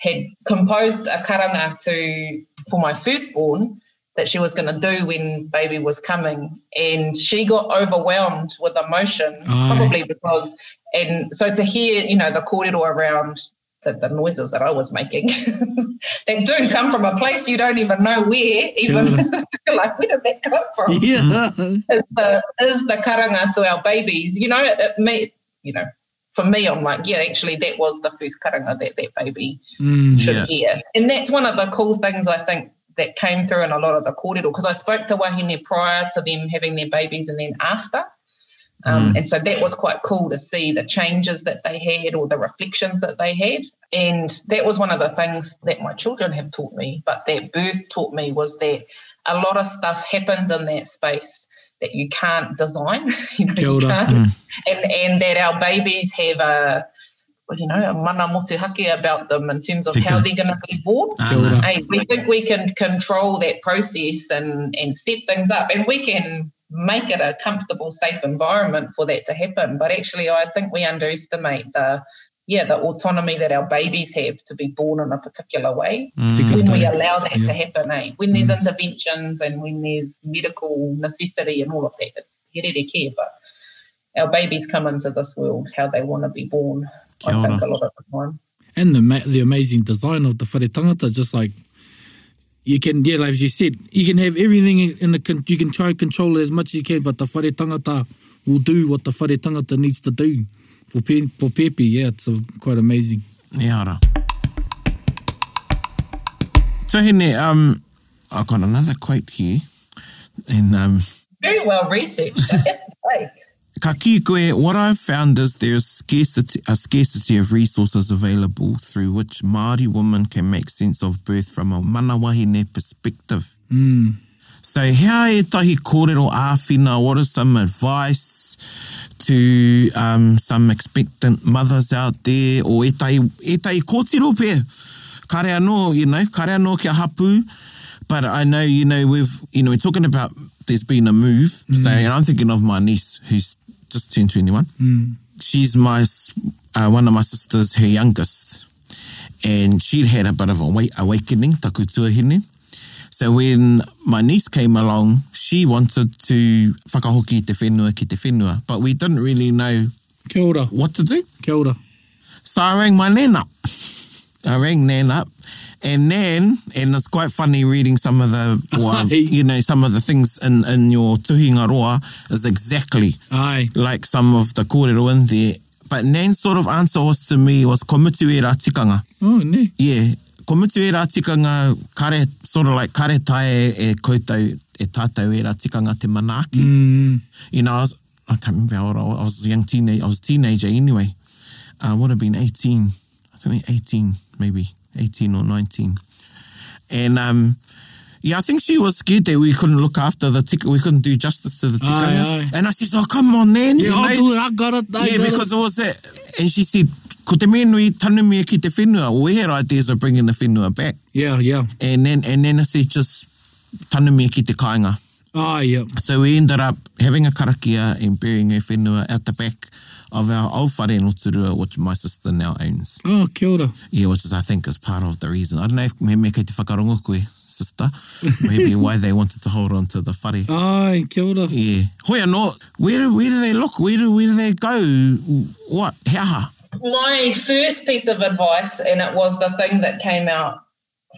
had composed a karanga to for my firstborn that she was going to do when baby was coming, and she got overwhelmed with emotion, Aye. probably because. And so to hear, you know, the corridor around the, the noises that I was making that do come from a place you don't even know where, even like where did that come from? yeah, is the is the karanga to our babies. You know, it, it may, you know, for me, I'm like, yeah, actually, that was the first karanga that that baby mm, should Yeah. hear, and that's one of the cool things I think that came through in a lot of the kōrero because I spoke to wahine prior to them having their babies and then after. Um, And so that was quite cool to see the changes that they had or the reflections that they had. And that was one of the things that my children have taught me, but that birth taught me was that a lot of stuff happens in that space that you can't design. you know, you can't, and, and that our babies have a, you know, a mana motuhake about them in terms of Tika. how they're going to be born. Kia. Hey, we think we can control that process and, and set things up, and we can make it a comfortable, safe environment for that to happen. But actually, I think we underestimate the yeah, the autonomy that our babies have to be born in a particular way. Whika When we allow that to happen, eh? when there's interventions and when there's medical necessity and all of that, it's here care. But our babies come into this world how they want to be born. Kia I think a lot of the time. And the ma- the amazing design of the whare tangata, just like you can, yeah, like you said, you can have everything in in the, con- you can try and control it as much as you can, but the whare tangata will do what the whare tangata needs to do. For, pe- for Pepe, yeah, it's uh quite amazing. Ia ora. Tuhine, um, I've got another quote here. And um, Very well researched. I have to say. ka ki koe, what I've found is there's scarcity, a scarcity of resources available through which Māori women can make sense of birth from a manawahine perspective. Mm. So how e tahi kōrero āwhina, what is some advice to um, some expectant mothers out there, o e tahi, e tahi kōtiro pē, kare anō, you know, kare anō kia hapu, but I know, you know, we've, you know, we're talking about there's been a move, so and I'm thinking of my niece who's just turned 21. Mm. She's my, uh, one of my sisters, her youngest, and she'd had a bit of a awakening, taku tuahine. So when my niece came along, she wanted to whakahoki te whenua ki te whenua, but we didn't really know Kia ora, what to do. kia ora. So I rang my nan up. I rang nan up. And Nan, and it's quite funny reading some of the, Aye. you know, some of the things in, in your tuhinga roa is exactly Ai, like some of the kōrero in there. But Nan's sort of answer was to me was komutu e rā tikanga. oh, ne. Yeah, ko mutu e rā tikanga, kare, sort of like kare tae e koutou, e tātou e rā tikanga te manaaki. Mm. You know, I was, I can't remember how old I was, I was a young teenage, I was a teenager anyway. I would have been 18, I know, 18 maybe, 18 or 19. And um, yeah, I think she was scared that we couldn't look after the tika, we couldn't do justice to the tikanga. Aye, aye. And I said, oh, come on, Nan. Yeah, you I'll know, do it, I got it, I yeah, got because it. it was that. And she said, ko te mea nui tanu mea ki te whenua. We had ideas of bringing the whenua back. Yeah, yeah. And then, and then I said, just tanu mea ki te kāinga. Ah, yeah. So we ended up having a karakia and burying her whenua out the back of our old whare no turua, which my sister now owns. Oh, kia ora. Yeah, which is, I think, is part of the reason. I don't know if me me kei te whakarongo koe, sister. Maybe why they wanted to hold on to the whare. Ai, kia ora. Yeah. Hoi anō, where, where do they look? Where do, where do they go? What? Heaha? My first piece of advice, and it was the thing that came out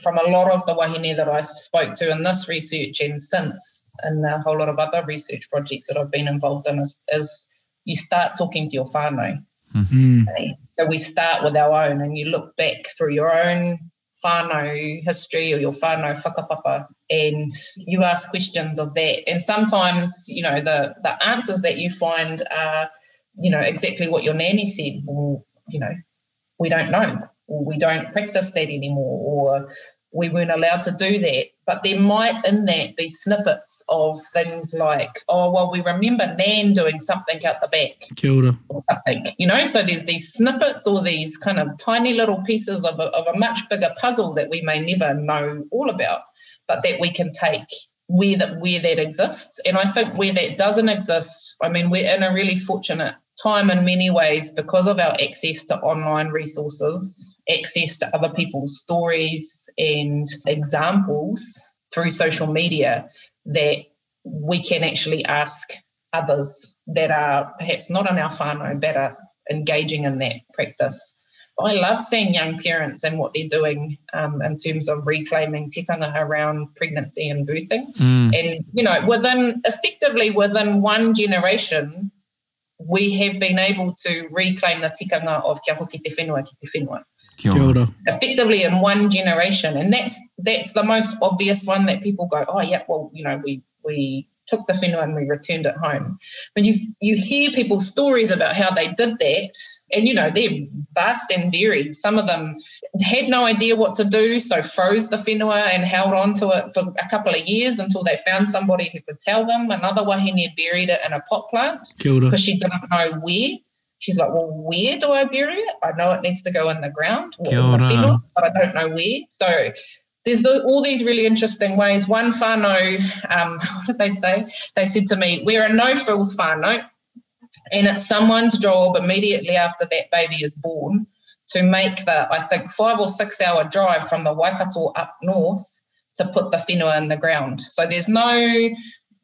from a lot of the wahine that I spoke to in this research and since, and a whole lot of other research projects that I've been involved in, is, is you start talking to your whānau. Mm. Okay? So we start with our own, and you look back through your own whānau history or your whānau whakapapa, and you ask questions of that. And sometimes, you know, the the answers that you find are, you know, exactly what your nanny said. Well, you know, we don't know, or we don't practice that anymore, or we weren't allowed to do that. But there might in that be snippets of things like, oh, well, we remember Nan doing something out the back Kia ora. or something, you know. So there's these snippets or these kind of tiny little pieces of a, of a much bigger puzzle that we may never know all about, but that we can take where that where that exists. And I think where that doesn't exist, I mean, we're in a really fortunate time in many ways because of our access to online resources, access to other people's stories and examples through social media that we can actually ask others that are perhaps not in our whānau but are engaging in that practice. I love seeing young parents and what they're doing um, in terms of reclaiming tikanga around pregnancy and birthing. And, you know, within effectively within one generation, we have been able to reclaim the tikanga of kia hoki te whenua ki te whenua Kia Kia ora. ora. effectively in one generation and that's that's the most obvious one that people go oh yeah well you know we we took the whenua and we returned it home but you you hear people's stories about how they did that and you know they're vast and varied some of them had no idea what to do so froze the whenua and held on to it for a couple of years until they found somebody who could tell them another wahine buried it in a pot plant because she didn't know where. She's like, well, where do I bury it? I know it needs to go in the ground, or the fiddle, but I don't know where. So there's the, all these really interesting ways. One whānau, um, what did they say? They said to me, we're a no-frills whānau, and it's someone's job immediately after that baby is born to make the, I think, five or six hour drive from the Waikato up north to put the whenua in the ground. So there's no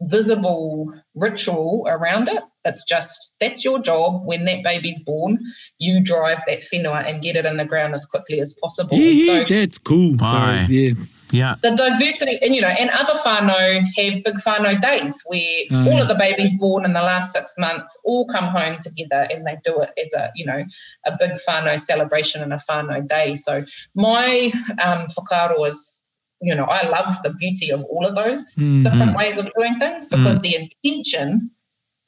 visible ritual around it. It's just that's your job. When that baby's born, you drive that whenua and get it in the ground as quickly as possible. Yeah, so that's cool. Aye. So, yeah. Yeah. the diversity, and you know, and other whānau have big whānau days where Aye. all of the babies born in the last six months all come home together and they do it as a, you know, a big whānau celebration and a whānau day. So my um, whakaaro is, you know, I love the beauty of all of those Mhm. different ways of doing things because the intention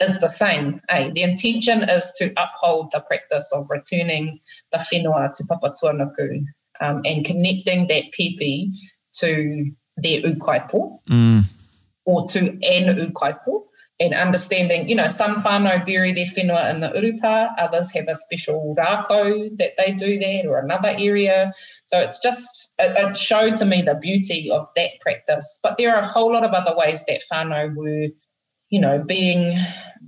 is the same. Eh? The intention is to uphold the practice of returning the whenua to Papatuanuku um, and connecting that pipi to their ukaipo Mm. or to an ukaipo and understanding, you know, some whānau bury their whenua in the urupa, others have a special rākau that they do that or another area. So it's just, it, it showed to me the beauty of that practice. But there are a whole lot of other ways that whānau were, you know, being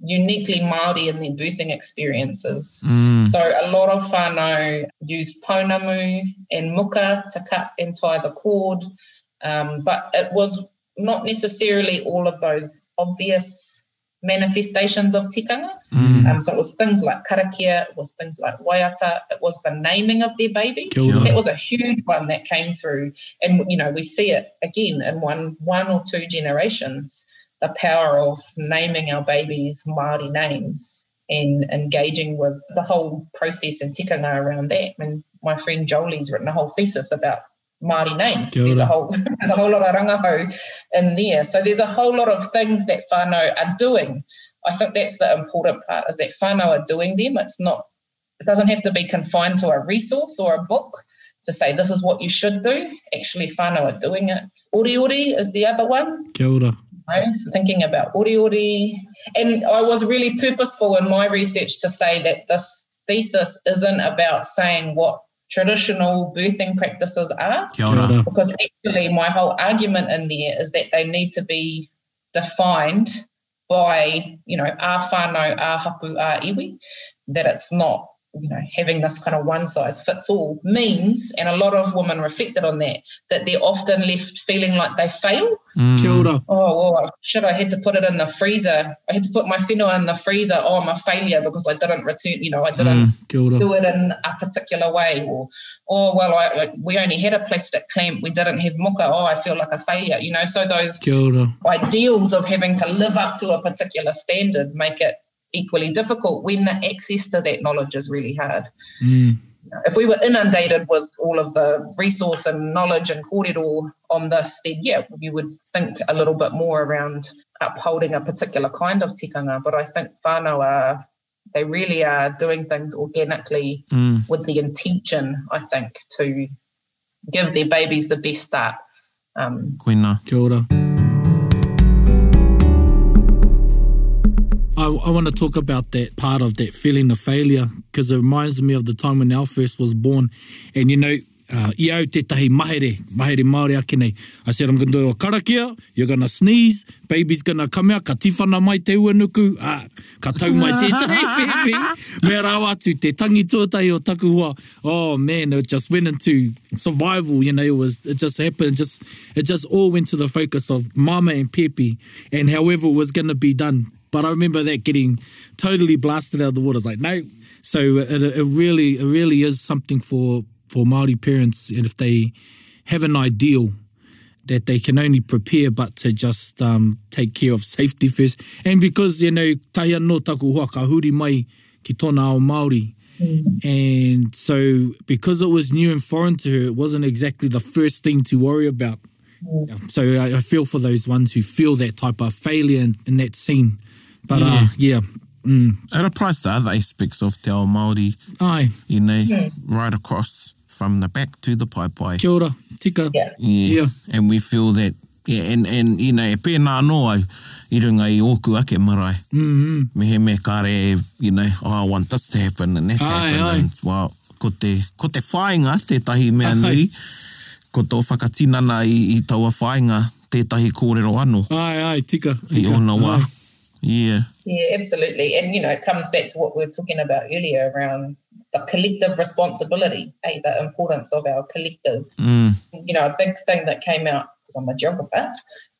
uniquely Māori in their birthing experiences. Mm. So a lot of whānau used pounamu and muka to cut and tie the cord, um, but it was not necessarily all of those obvious manifestations of tikanga. Mm. Um, so it was things like karakia, it was things like waiata, it was the naming of their baby. That was a huge one that came through, and you know we see it again in one one or two generations. The power of naming our babies Maori names and engaging with the whole process and tikanga around that. I mean, my friend Jolie's written a whole thesis about Māori names. There's a whole there's a whole lot of rangahau in there. So there's a whole lot of things that whānau are doing. I think that's the important part is that whānau are doing them. It's not it doesn't have to be confined to a resource or a book to say this is what you should do. Actually, whānau are doing it. Ori ori is the other one. Kia ora. I was thinking about ori ori. And I was really purposeful in my research to say that this thesis isn't about saying what traditional birthing practices are, Kia ora. Kia ora. because actually my whole argument in there is that they need to be defined by, you know, our whānau, our hapu, our iwi, that it's not, you know, having this kind of one size fits all means, and a lot of women reflected on that, that they're often left feeling like they fail Mm. Kia oh, well, shit, I had to put it in the freezer. I had to put my whenua in the freezer. Oh, I'm a failure because I didn't return, you know, I didn't Kia ora. do it in a particular way. Or, oh, well, I, I- we only had a plastic clamp. We didn't have muka. Oh, I feel like a failure. You know, so those Kia ideals of having to live up to a particular standard make it equally difficult when the access to that knowledge is really hard Mm. if we were inundated with all of the resource and knowledge and kōrero on this, then yeah, we would think a little bit more around upholding a particular kind of tikanga. But I think whānau are, they really are doing things organically Mm. with the intention, I think, to give their babies the best start. Um, Koina. Kia ora. I, I want to talk about that part of that feeling of failure because it reminds me of the time when our first was born. And you know, uh, i au te tahi mahere, mahere Māori ake nei. I said, I'm going to do a karakia, you're going to sneeze, baby's going to come out, ka tifana mai te uanuku, ah, ka tau mai tētahi pepe, me rau atu te tangi tuatai o takuhua. Oh man, it just went into survival, you know, it was, it just happened, just, it just all went to the focus of mama and Pepe and however it was going to be done. But I remember that getting totally blasted out of the water. It's like, no. So it, it really, it really is something for, for Māori parents and if they have an ideal that they can only prepare but to just um, take care of safety first. And because, you know, taia no taku hoa ka huri mai ki tōna ao Māori. And so because it was new and foreign to her, it wasn't exactly the first thing to worry about. Yeah. So I, I feel for those ones who feel that type of failure in, in that scene. But yeah, uh, yeah. Mm. It applies to other aspects of te ao Māori, Ai, you know, right across from the back to the pai pai. kia ora, tika. yeah. Yeah. Yeah. And we feel that, yeah, and, and you know, e pēnā anō au, i runga i ōku ake marae. Mm-hmm. Me he me kare, you know, oh, I want this to happen and that to Ai, happen. ai. And, well, ko te, ko te whāinga, tētahi mea Ai. nui, ko tō whakatinana i, i taua whāinga, tētahi kōrero anō, Ai, ai, tika. i tika. ona wā. Ai. Yeah. Yeah, absolutely. And, you know, it comes back to what we were talking about earlier around the collective responsibility, eh, the importance of our collective. Mm. You know, a big thing that came out, because I'm a geographer,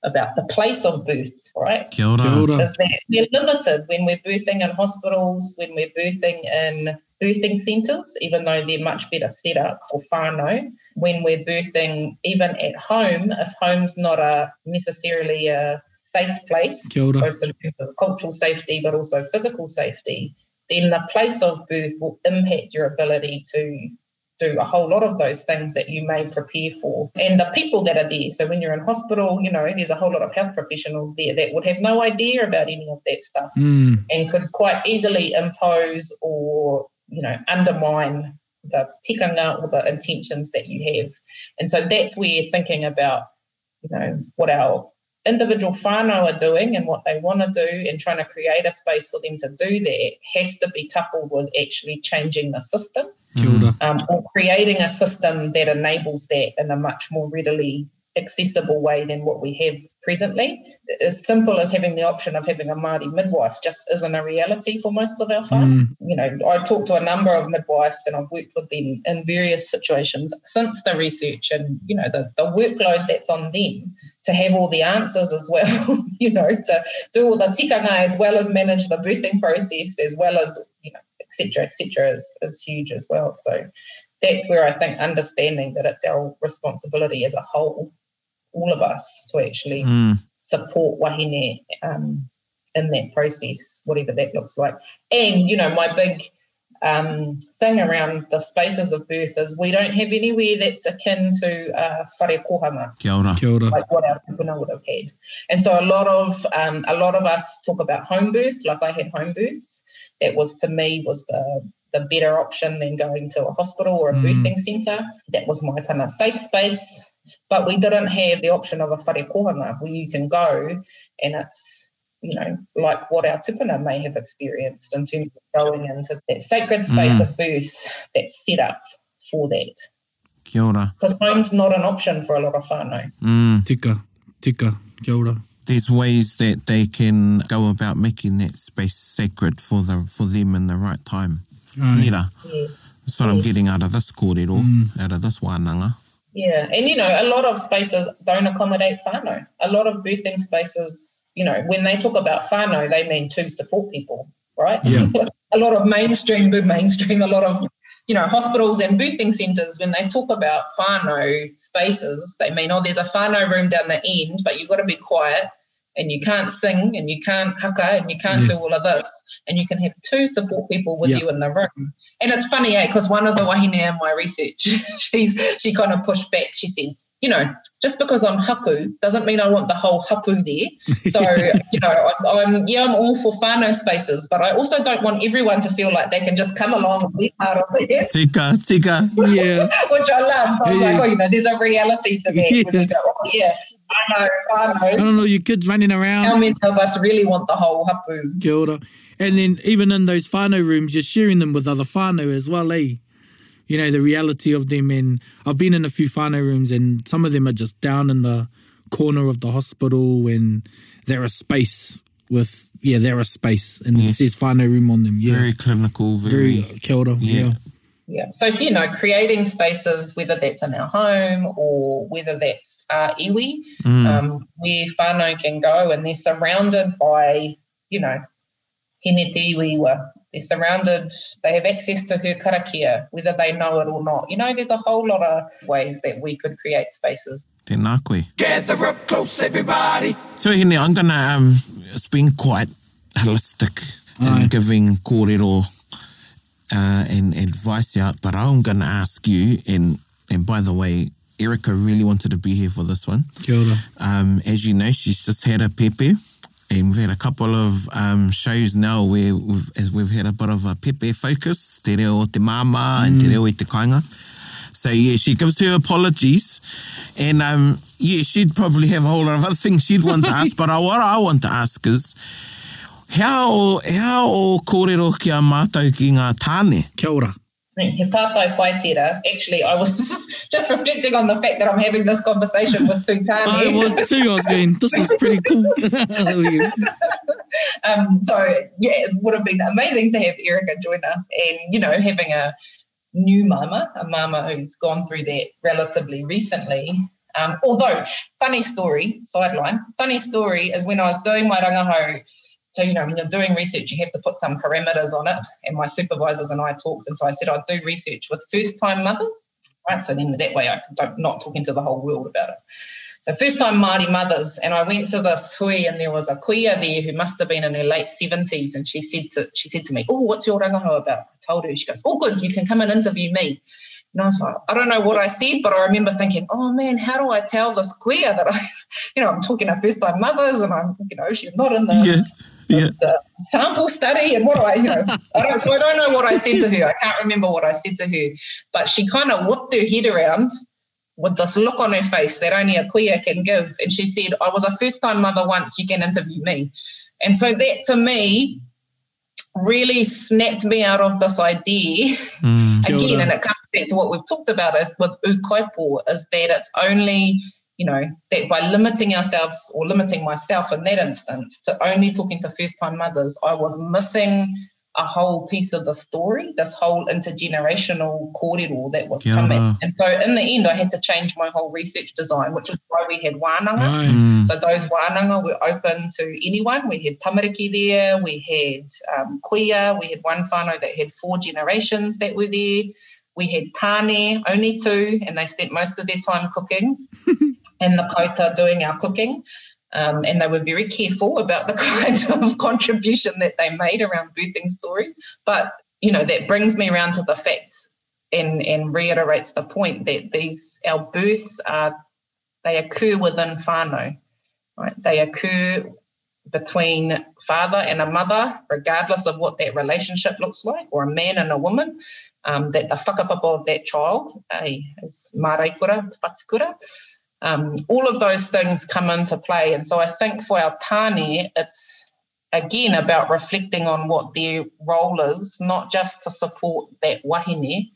about the place of birth, right? Kia ora. Kia ora. is that we're limited when we're birthing in hospitals, when we're birthing in birthing centres, even though they're much better set up for whānau. When we're birthing even at home, if home's not a necessarily a safe place, both in terms of cultural safety but also physical safety, then the place of birth will impact your ability to do a whole lot of those things that you may prepare for. And the people that are there, so when you're in hospital, you know, there's a whole lot of health professionals there that would have no idea about any of that stuff Mm. and could quite easily impose or, you know, undermine the tikanga or the intentions that you have. And so that's where thinking about, you know, what our individual whānau are doing and what they want to do and trying to create a space for them to do that has to be coupled with actually changing the system ora. um, or creating a system that enables that in a much more readily accessible way than what we have presently. As simple as having the option of having a Māori midwife just isn't a reality for most of our whānau. Mm. You know, I talked to a number of midwives and I've worked with them in various situations since the research and, you know, the, the workload that's on them to have all the answers as well, you know, to do all the tikanga as well as manage the birthing process as well as, you know, et cetera, et cetera, is, is huge as well. So that's where I think understanding that it's our responsibility as a whole, all of us, to actually Mm. support wahine um, in that process, whatever that looks like. And, you know, my big um, thing around the spaces of birth is we don't have anywhere that's akin to uh, whare kohanga Kia ora. Kia ora. like what our tupuna would have had. And so a lot of um, a lot of us talk about home birth, like I had home births. That was to me was the the better option than going to a hospital or a Mm. birthing centre. That was my kind of safe space. But we didn't have the option of a whare kohanga where you can go and it's you know, like what our tupuna may have experienced in terms of going into that sacred space Mm. of birth that's set up for that. Kia ora. Because home's not an option for a lot of whānau. Mm. Tika. Tika. Kia ora. There's ways that they can go about making that space sacred for the for them in the right time. Ai. Nira. Yeah. That's what I'm getting out of this kōrero, out of this wānanga. Yeah, and you know, a lot of spaces don't accommodate whānau. A lot of birthing spaces, you know, when they talk about whānau, they mean to support people, right? Yeah. a lot of mainstream, mainstream, a lot of, you know, hospitals and birthing centres, when they talk about whānau spaces, they mean, oh, there's a whānau room down the end, but you've got to be quiet and you can't sing and you can't haka and you can't Yeah. do all of this. And you can have two support people with Yeah. you in the room. And it's funny, eh? Because one of the wahine in my research, she's she kind of pushed back. She said, you know, just because I'm hapu doesn't mean I want the whole hapu there. So, you know, I, I'm yeah, I'm all for whānau spaces, but I also don't want everyone to feel like they can just come along and be part of it, Tika, tika. Yeah. which I love. I was Yeah. like, oh, you know, there's a reality to that. When we go, oh, yeah, I know, I I don't know, your kids running around. How many of us really want the whole hapu? Kia ora. And then even in those whānau rooms, you're sharing them with other whānau as well, eh? You know, the reality of them. And I've been in a few whānau rooms and some of them are just down in the corner of the hospital and they're a space with, yeah, they're a space. And Yeah. it says whānau room on them. Yeah. Very clinical, very... Very, kia ora. Yeah. Yeah. Yeah. So, you know, creating spaces, whether that's in our home or whether that's our iwi, Mm. um, where whānau can go and they're surrounded by, you know, Hine-te-iwaiwa. They're surrounded, they have access to her karakia, whether they know it or not. You know, there's a whole lot of ways that we could create spaces. Tēnā koe. Gather up close, everybody. So, Hene, I'm going to, um, it's been quite holistic Aye. in giving kōrero uh, and advice out, but I'm going to ask you, and, and by the way, Erica really wanted to be here for this one. Kia ora. Um, as you know, she's just had a pepe, and we've had a couple of um, shows now where we've, as we've had a bit of a pepe focus, te reo o te mama and te reo i te kainga. So yeah, she gives her apologies, and um, yeah, she'd probably have a whole lot of other things she'd want to ask. but uh, what I want to ask is, how how o kōrero ki a mātou ki ngā tāne? Kia ora. He whai. Actually, I was just reflecting on the fact that I'm having this conversation with two tāne. I was too. I was going, this is pretty cool. um, so, yeah, it would have been amazing to have Erica join us and, you know, having a new mama, a mama who's gone through that relatively recently. Um, although, funny story, sideline, funny story is when I was doing my rangahau so, you know, when you're doing research, you have to put some parameters on it. And my supervisors and I talked, and so I said I'd do research with first time mothers, right? So then that way I don't not talking to the whole world about it. So first time Māori mothers, and I went to this hui, and there was a kuia there who must have been in her late seventies, and she said to she said to me, "Oh, what's your rangahau about?" I told her. She goes, "Oh, good, you can come and interview me." And I was like, I don't know what I said, but I remember thinking, oh man, how do I tell this kuia that I, you know, I'm talking to first time mothers and I'm, you know, she's not in the Yeah. Yeah. the sample study and what do I, you know, I don't, so I don't know what I said to her. I can't remember what I said to her, but she kind of whipped her head around with this look on her face that only a kuia can give. And she said, I was a first time mother once, you can interview me. And so that to me really snapped me out of this idea Mm. Again, and it comes back to what we've talked about is with ukaipo, is that it's only, you know, that by limiting ourselves or limiting myself in that instance to only talking to first time mothers, I was missing a whole piece of the story, this whole intergenerational kōrero that was Kia coming. ora. And so in the end, I had to change my whole research design, which is why we had wānanga. Mm. So those wānanga were open to anyone. We had tamariki there, we had um, kuia, we had one whānau that had four generations that were there. We had tāne, only two, and they spent most of their time cooking and the kota doing our cooking. Um, and they were very careful about the kind of contribution that they made around birthing stories. But, you know, that brings me around to the fact and, and reiterates the point that these, our births are, they occur within whānau right? They occur between father and a mother, regardless of what that relationship looks like, or a man and a woman, um, that the whakapapa of that child eh, is māreikura, whatukura. Um, all of those things come into play. And so I think for our tāne, it's again about reflecting on what their role is, not just to support that wahine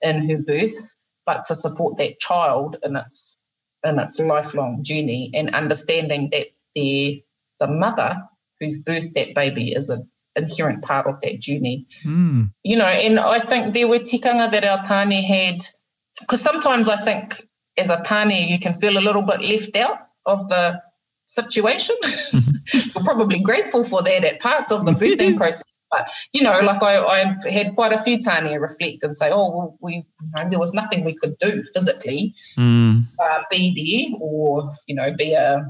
in her birth, but to support that child in its in its lifelong journey and understanding that the the mother who's birthed that baby is an inherent part of that journey. Mm. You know, and I think there were tikanga that our tāne had, because sometimes I think as a tāne you can feel a little bit left out of the situation. You're probably grateful for that at parts of the birthing process. But you know, like I, I've had quite a few tāne reflect and say, "Oh, well, we you know, there was nothing we could do physically Mm. uh, be there or you know be a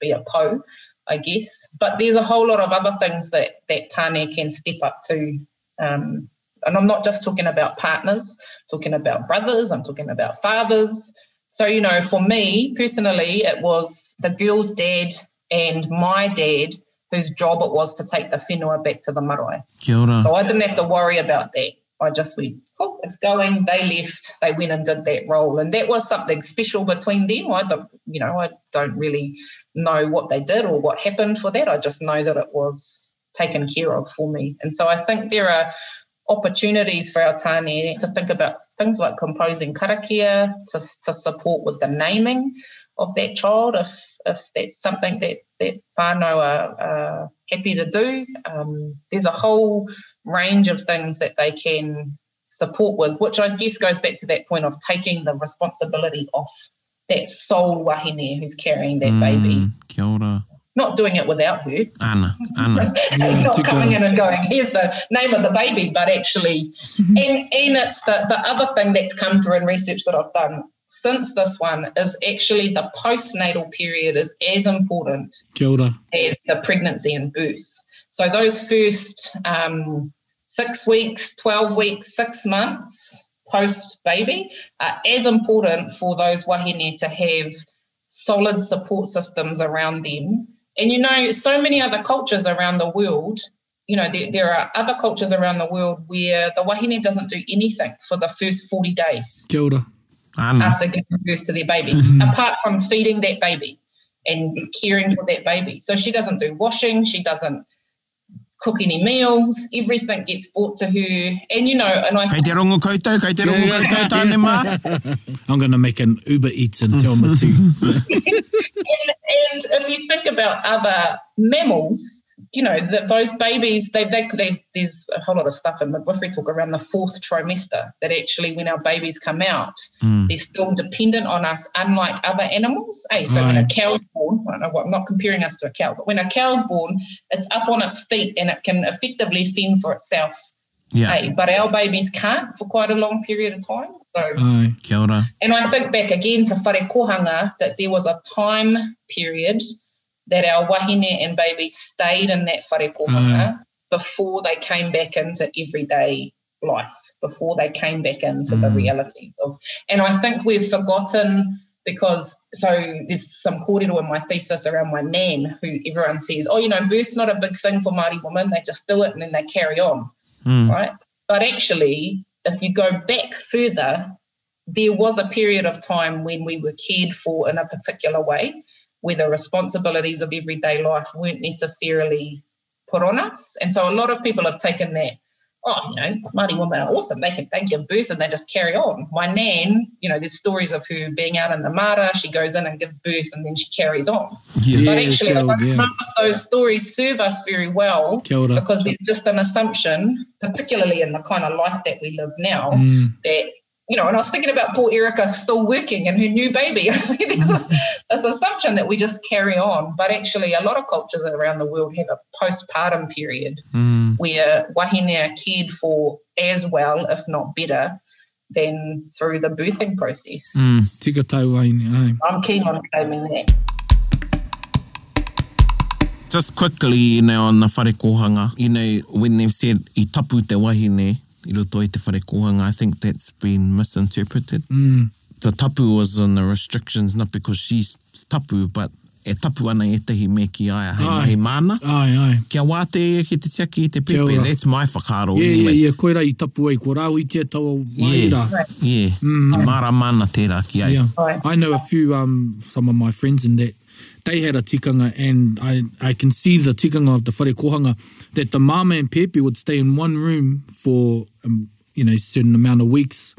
be a po i guess but there's a whole lot of other things that that tane can step up to um, and i'm not just talking about partners I'm talking about brothers i'm talking about fathers so you know for me personally it was the girl's dad and my dad whose job it was to take the whenua back to the marae so I didn't have to worry about that. I just went, cool, it's going. They left. They went and did that role, and that was something special between them. I don't, you know, I don't really know what they did or what happened for that. I just know that it was taken care of for me, and so I think there are opportunities for our tāne to think about things like composing karakia to, to support with the naming of that child if if that's something that that whānau are, are happy to do. Um, there's a whole range of things that they can support with, which I guess goes back to that point of taking the responsibility off that sole wahine who's carrying that baby, Mm. Kia ora. Not doing it without her, Anna, ana. Yeah, not coming go. in and going, here's the name of the baby, but actually, and, and it's the, the other thing that's come through in research that I've done since this one is actually the postnatal period is as important Kia as the pregnancy and birth. So those first um, six weeks, 12 weeks, six months post baby are as important for those wahine to have solid support systems around them. And you know, so many other cultures around the world, you know, there, there are other cultures around the world where the wahine doesn't do anything for the first 40 days Kia ora. After giving birth to their baby, apart from feeding that baby and caring for that baby. So she doesn't do washing, she doesn't cook any meals, everything gets brought to her. And, you know, and I... Kei te rongo koutou, kei te rongo Yeah, koutou, tāne mā. I'm going to make an Uber Eats and tell them to. and, and if you think about other mammals, you know, that those babies, they, they, they, there's a whole lot of stuff in midwifery talk around the fourth trimester that actually when our babies come out, hmm. they're still dependent on us, unlike other animals. Hey, so when a cow's born, I don't know what, I'm not comparing us to a cow, but when a cow's born, it's up on its feet and it can effectively fend for itself. Yeah, Hey, but our babies can't for quite a long period of time. So Aye. kia ora. and I think back again to whare kohanga that there was a time period that our wahine and babies stayed in that whare kohanga mm. before they came back into everyday life, before they came back into the mm. realities of. And I think we've forgotten because so there's some kōrero in my thesis around my nan who everyone says, oh, you know, birth's not a big thing for Māori women. They just do it and then they carry on mm. right? But actually, if you go back further, there was a period of time when we were cared for in a particular way, where the responsibilities of everyday life weren't necessarily put on us. And so a lot of people have taken that, oh, you know, Māori women are awesome. They can they give birth and they just carry on. My nan, you know, there's stories of her being out in the mara, she goes in and gives birth and then she carries on. Yeah. But actually, so, yeah. if those stories serve us very well because there's just an assumption, particularly in the kind of life that we live now, Mm. that you know. And I was thinking about poor Erica still working and her new baby. I was like, there's this, this assumption that we just carry on, but actually, a lot of cultures around the world have a postpartum period Mm. where wahine are cared for as well, if not better, than through the birthing process. Mm. Tika tau aye. I'm keen on claiming that. Just quickly, you know, on the whare kohanga, you know, when they've said i tapu te wahine, i roto i te whare kohanga, I think that's been misinterpreted. Mm. The tapu was on the restrictions, not because she's tapu, but e tapu ana e tehi me ki aia, hei Ai. mahi mana. Aye, aye. Kia wate e ki te tiaki i te pepe, that's my whakaro. Yeah, yeah, anyway. yeah. Koe rai i tapu ai, ko rau i te taua waira. Yeah, Mm. i mara mana tērā ki ai. Yeah. I know a few, um, some of my friends in that, they had a tikanga and I, I can see the tikanga of the whare kohanga that the mama and pepe would stay in one room for, um, you know, certain amount of weeks,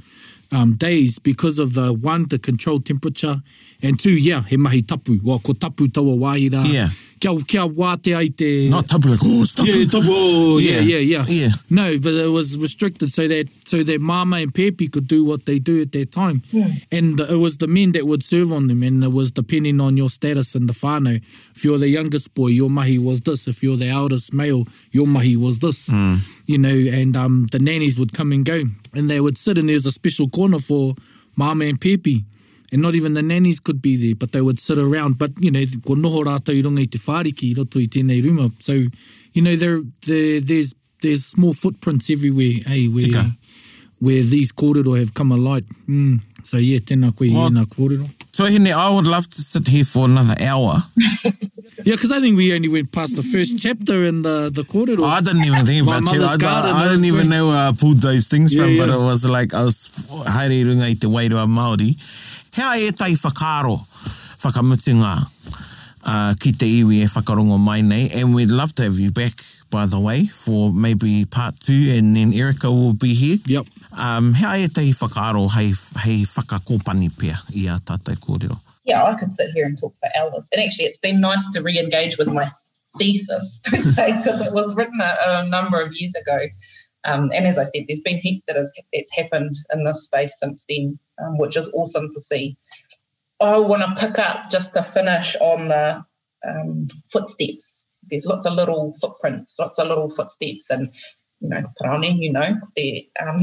um, days because of the one, the controlled temperature and two, yeah, he mahi tapu. Wa ko tapu taua waira. Yeah. Kia, kia wate ai te... Not tapu like, oh, tapu. Yeah, tapu. Oh, yeah, Yeah, yeah, yeah, yeah. No, but it was restricted so that so that mama and pepe could do what they do at that time. And it was the men that would serve on them, and it was depending on your status in the whānau. If you're the youngest boy, your mahi was this. If you're the eldest male, your mahi was this. You know, and um, the nannies would come and go, and they would sit, and there's a special corner for mama and pepe. And not even the nannies could be there, but they would sit around. But, you know, ko noho rātou i runga i te whāriki i roto i tēnei ruma. So, you know, there, there, there's there's small footprints everywhere, eh, where, Tika. where these kōrero have come alight. Mm. So, yeah, tēnā koe i ēnā kōrero. So, Hene, I would love to sit here for another hour. Yeah, because I think we only went past the first chapter in the, the kōrero. I didn't even think about mother's I, I, I didn't even great. know where I pulled those things Yeah, from, but yeah. it was like I was haere runga i te wairua Māori. Hea e tai whakaro whakamutinga uh, ki te iwi e whakarongo mai nei, and we'd love to have you back, by the way, for maybe part two, and then Erica will be here. Yep. Um, hea e tai whakaro hei, hei whakakōpani pia i a tātai kōrero. yeah, I could sit here and talk for hours. And actually, it's been nice to re-engage with my thesis because it was written a, a number of years ago. Um, and as I said, there's been heaps that has that's happened in this space since then, um, which is awesome to see. I want to pick up just to finish on the um, footsteps. There's lots of little footprints, lots of little footsteps, and you know, Tarani, you know, the um,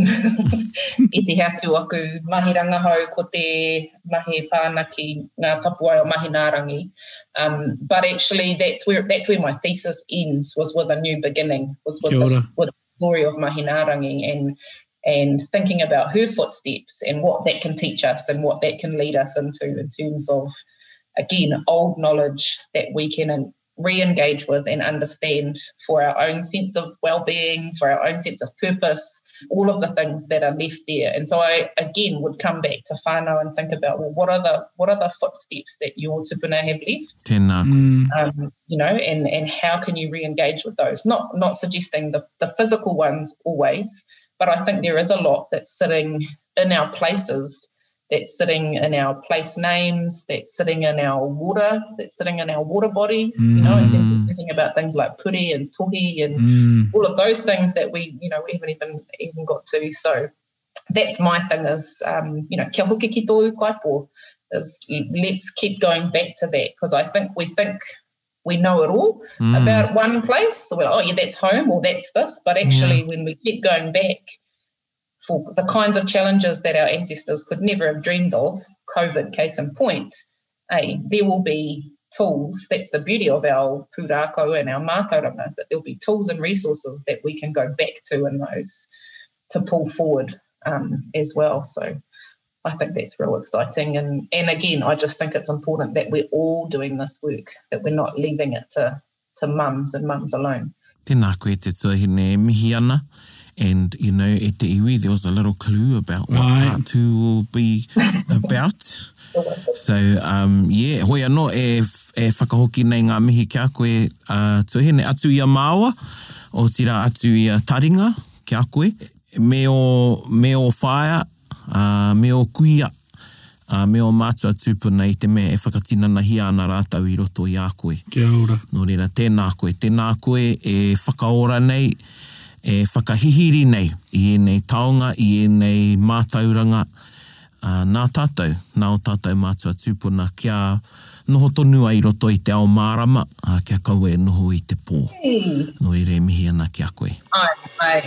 i te hatu aku mahi rangahau ko te mahi pāna ki ngā tapuai o Māhinaarangi. Um, but actually, that's where that's where my thesis ends. Was with a new beginning. Was with, this, with the story of Māhinaarangi and and thinking about her footsteps and what that can teach us and what that can lead us into in terms of again old knowledge that we can re-engage with and understand for our own sense of well-being for our own sense of purpose all of the things that are left there and so i again would come back to whānau and think about well what are the what are the footsteps that your tupuna have left Tēnā. Mm. um, you know and and how can you re-engage with those not not suggesting the, the physical ones always but i think there is a lot that's sitting in our places that's sitting in our place names, that's sitting in our water, that's sitting in our water bodies, you know, in terms of Mm. thinking about things like puri and tohi and Mm. all of those things that we, you know, we haven't even even got to. So that's my thing is, um, you know, kia hoki ki tō kaipo is let's keep going back to that because I think we think we know it all Mm. about one place. So we're like, oh yeah, that's home or that's this. But actually, when we keep going back for the kinds of challenges that our ancestors could never have dreamed of, COVID case in point, hey, there will be tools. That's the beauty of our pūrākau and our mātauranga, that there'll be tools and resources that we can go back to in those to pull forward um, as well. So I think that's real exciting. And and again, I just think it's important that we're all doing this work, that we're not leaving it to to mums and mums alone. Tēnā koe te tuahine mihi ana. And, you know, e te iwi, there was a little clue about what Right. part two will be about. So, um, yeah, hoi anō e, e whakahoki nei ngā mihi kia koe uh, tuahine atu i a māua, o tira atu i a taringa kia koe. Me o, me o whaia, uh, me o kuia, uh, me o mātua tūpuna i te mea e whakatinana hi ana rātau i roto i a koe. Kia ora. Nō reira, tēnā koe. Tēnā koe e whakaora nei, e whakahihiri nei i enei taonga, i enei mātauranga. Uh, nā tātou, nā o tātou mātua tūpuna kia noho tonu ai roto i te ao mārama, uh, kia e noho i te pō. Hey, Nō i re mihi ana kia koe. ai, ai.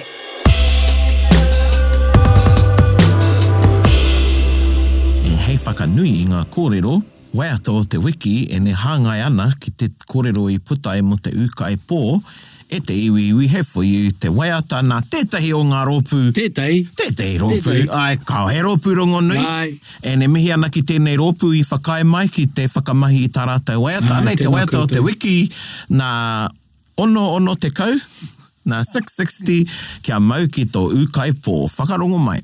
E hei whakanui i ngā kōrero, waiata o te wiki e ne hāngai ana ki te kōrero i puta e mo te uka e pō, e te iwi we have for you te waiata nā tētahi o ngā rōpū. Tētei. Tētei rōpū. Ai, kao he rōpū rongo nui. Ai. E ne mihi ana ki tēnei rōpū i whakae mai ki te whakamahi i tā rātou waiata. Ai, Nei, te waiata o te wiki nā ono ono te kau, nā 660 kia mau ki tō ukai pō. Whakarongo mai.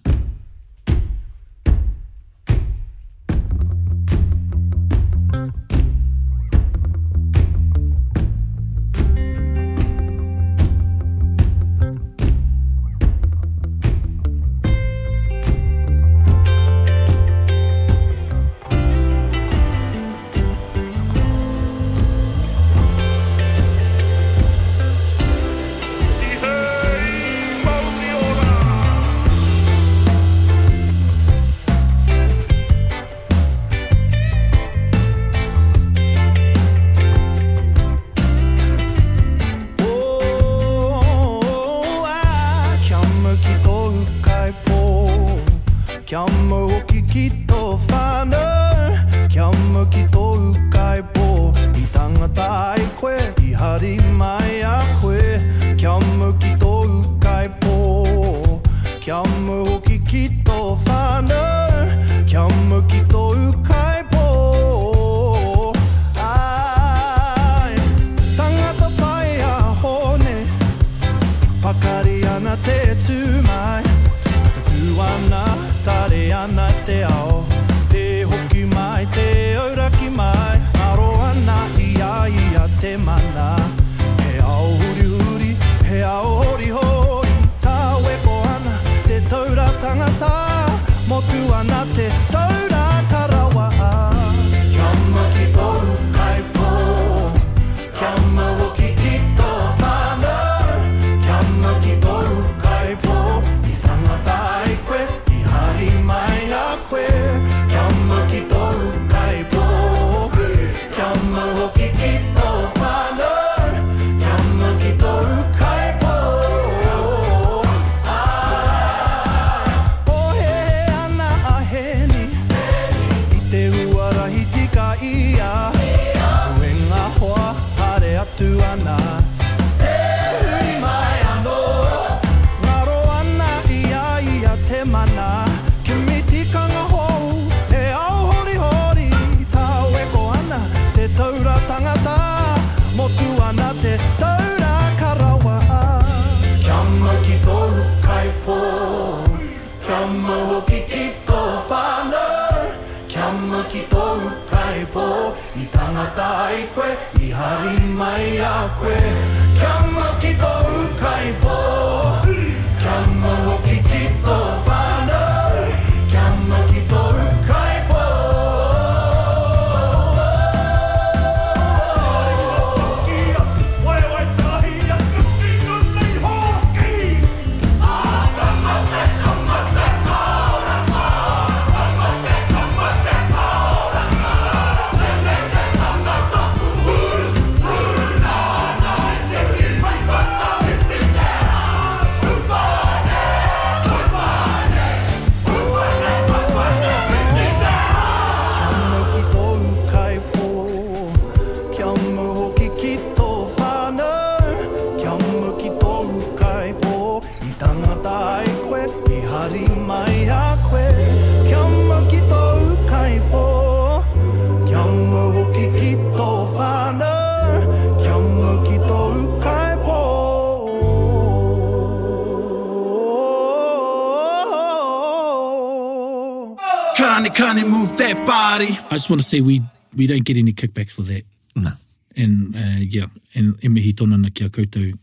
I just want to say we we don't get any kickbacks for that. No. And uh, yeah, and e mihi tōna na kia koutou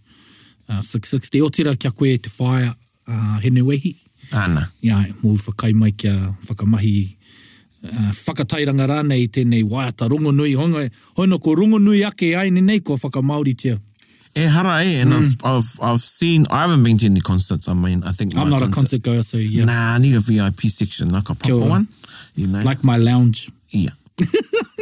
uh, 660. O tira kia koe te whaia uh, hene wehi. Ana. Ia, mō whakai mai kia whakamahi uh, whakatairanga rānei tēnei waiata rongo nui. Honga, hoino ko rongo nui ake ai ni nei ko whakamauri tia. E hara e, and I've, I've, I've seen, I haven't been to any concerts, I mean, I think I'm not a concert goer, so yeah. Nah, I need a VIP section, like a proper one. You know? Like my lounge. Yeah.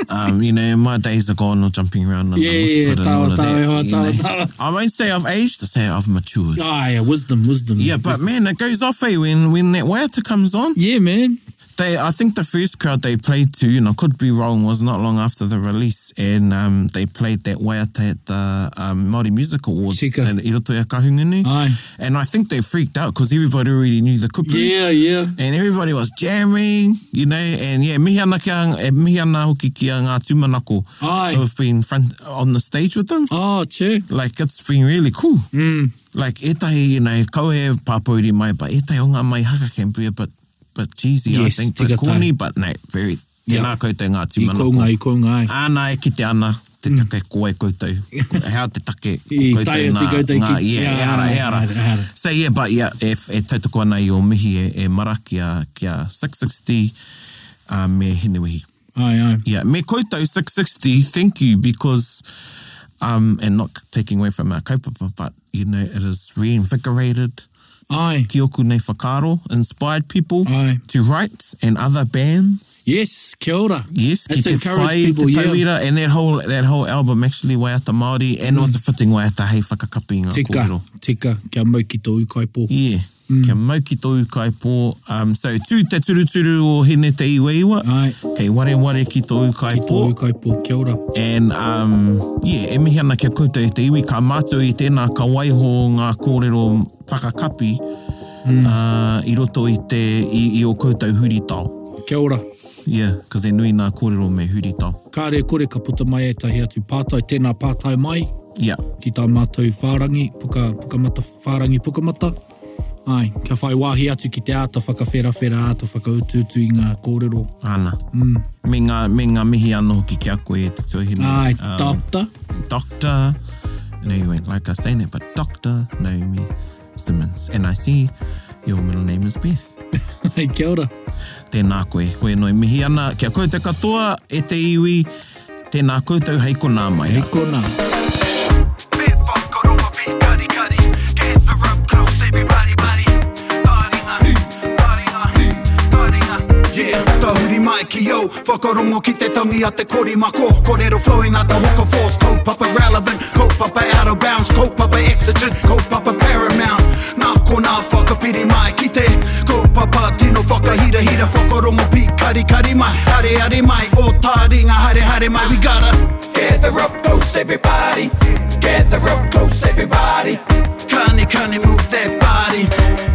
um, you know, my days are gone of jumping around and Yeah, yeah, and tawa, all of tawa, that, you tawa, know. tawa. I won't say I've aged, I say I've matured. Ah, yeah, wisdom, wisdom. Yeah, but man, it goes off eh, when, when that waiata comes on. Yeah, man. They, I think the first crowd they played to, and I could be wrong, was not long after the release, and um, they played that waiata at the um, Māori Music Awards Tika. at Irotoia Kahungunu. Aye. And I think they freaked out because everybody already knew the kupuri. Yeah, yeah. And everybody was jamming, you know, and yeah, mihi ana, kia, e mihi ana hoki kia ngā tūmanako Aye. who have been front on the stage with them. Oh, che. Like, it's been really cool. Mm. Like, etahi, you know, kau e pāpauri mai, but etahi o ngā mai haka can be a bit cheesy, Yes, I think, tika tai. corny, but no, very, Yeah. tēnā koutou ngā I tūmanako. kounga, i kounga ai. Āna e ki te ana, te take mm. koe koutou. Hea te take I koutou ngā, koutou ngā, ki- yeah, yeah, e ara, e ara. e ara. So yeah, but yeah, e, e tautoko ana i o mihi e, e mara kia, kia 660 uh, me hinewihi. Ai, ai. Yeah, me koutou 660, thank you, because, um, and not taking away from our kaupapa, but, you know, it has reinvigorated Ai. ki oku nei whakaro, inspired people Ai. to write and other bands. Yes, kia ora. Yes, ki te whai, people, te yeah. tauira, and that whole, that whole album actually waiata Māori, and it was a fitting waiata hei whakakapi ngā Tika, kōrero. tika, kia mau ki tō ukaipo. Yeah, mm. kia mau ki tō ukaipo. Um, so, tū te turuturu o hene te iwa iwa. Ai, Kei ware ware ki tō ki tō ukaipo. ukaipo, kia ora. And, um, yeah, e mihi ana kia koutou i te iwi, ka mātou i tēnā ka waiho ngā kōrero whakakapi mm. uh, i roto i te, i, i o koutou huritau. Kia ora. Yeah, because e nui nā kōrero me huritau. Kāre kore ka puta mai e tahi atu pātai, tēnā pātai mai, Yeah. ki tā mātou whārangi, puka, pukamata, whārangi pukamata. Ai, kia whai wāhi atu ki te āta whakawhera-whera āta whakaututu i ngā kōrero. Ana. Mm. Me, ngā, me ngā mihi anō ki kia koe e te tuahine. Ai, um, doctor. Doctor. And you went like I say that, but Dr. Naomi Simmons. And I see your middle name is Beth. Ai, kia ora. Tēnā koe, koe noi mihi ana. Kia koe te katoa e te iwi, tēnā koutou hei kona mai. Hei kona. Bit mai ki au Whakarongo ki te tangi a te kori mako. Korero flowing a the hoka force. Kaupapa relevant, kaupapa out of bounds. Kaupapa exigent, kaupapa paramount. Nā kona whakapiri mai ki te Kaupapa tino whakahira hira Whakarongo pi kari kari mai Hare hare mai, o taringa hare hare mai. We gotta gather up close everybody. Gather up close everybody. Kani kani move that body.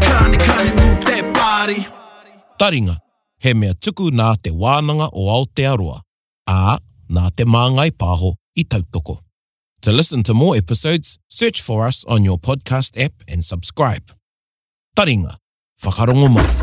Kani kani move that body. Taringa, he mea tuku nā te wānanga o Aotearoa, ā nā te māngai pāho i tautoko. To listen to more episodes, search for us on your podcast app and subscribe. Taringa, whakarongo mai.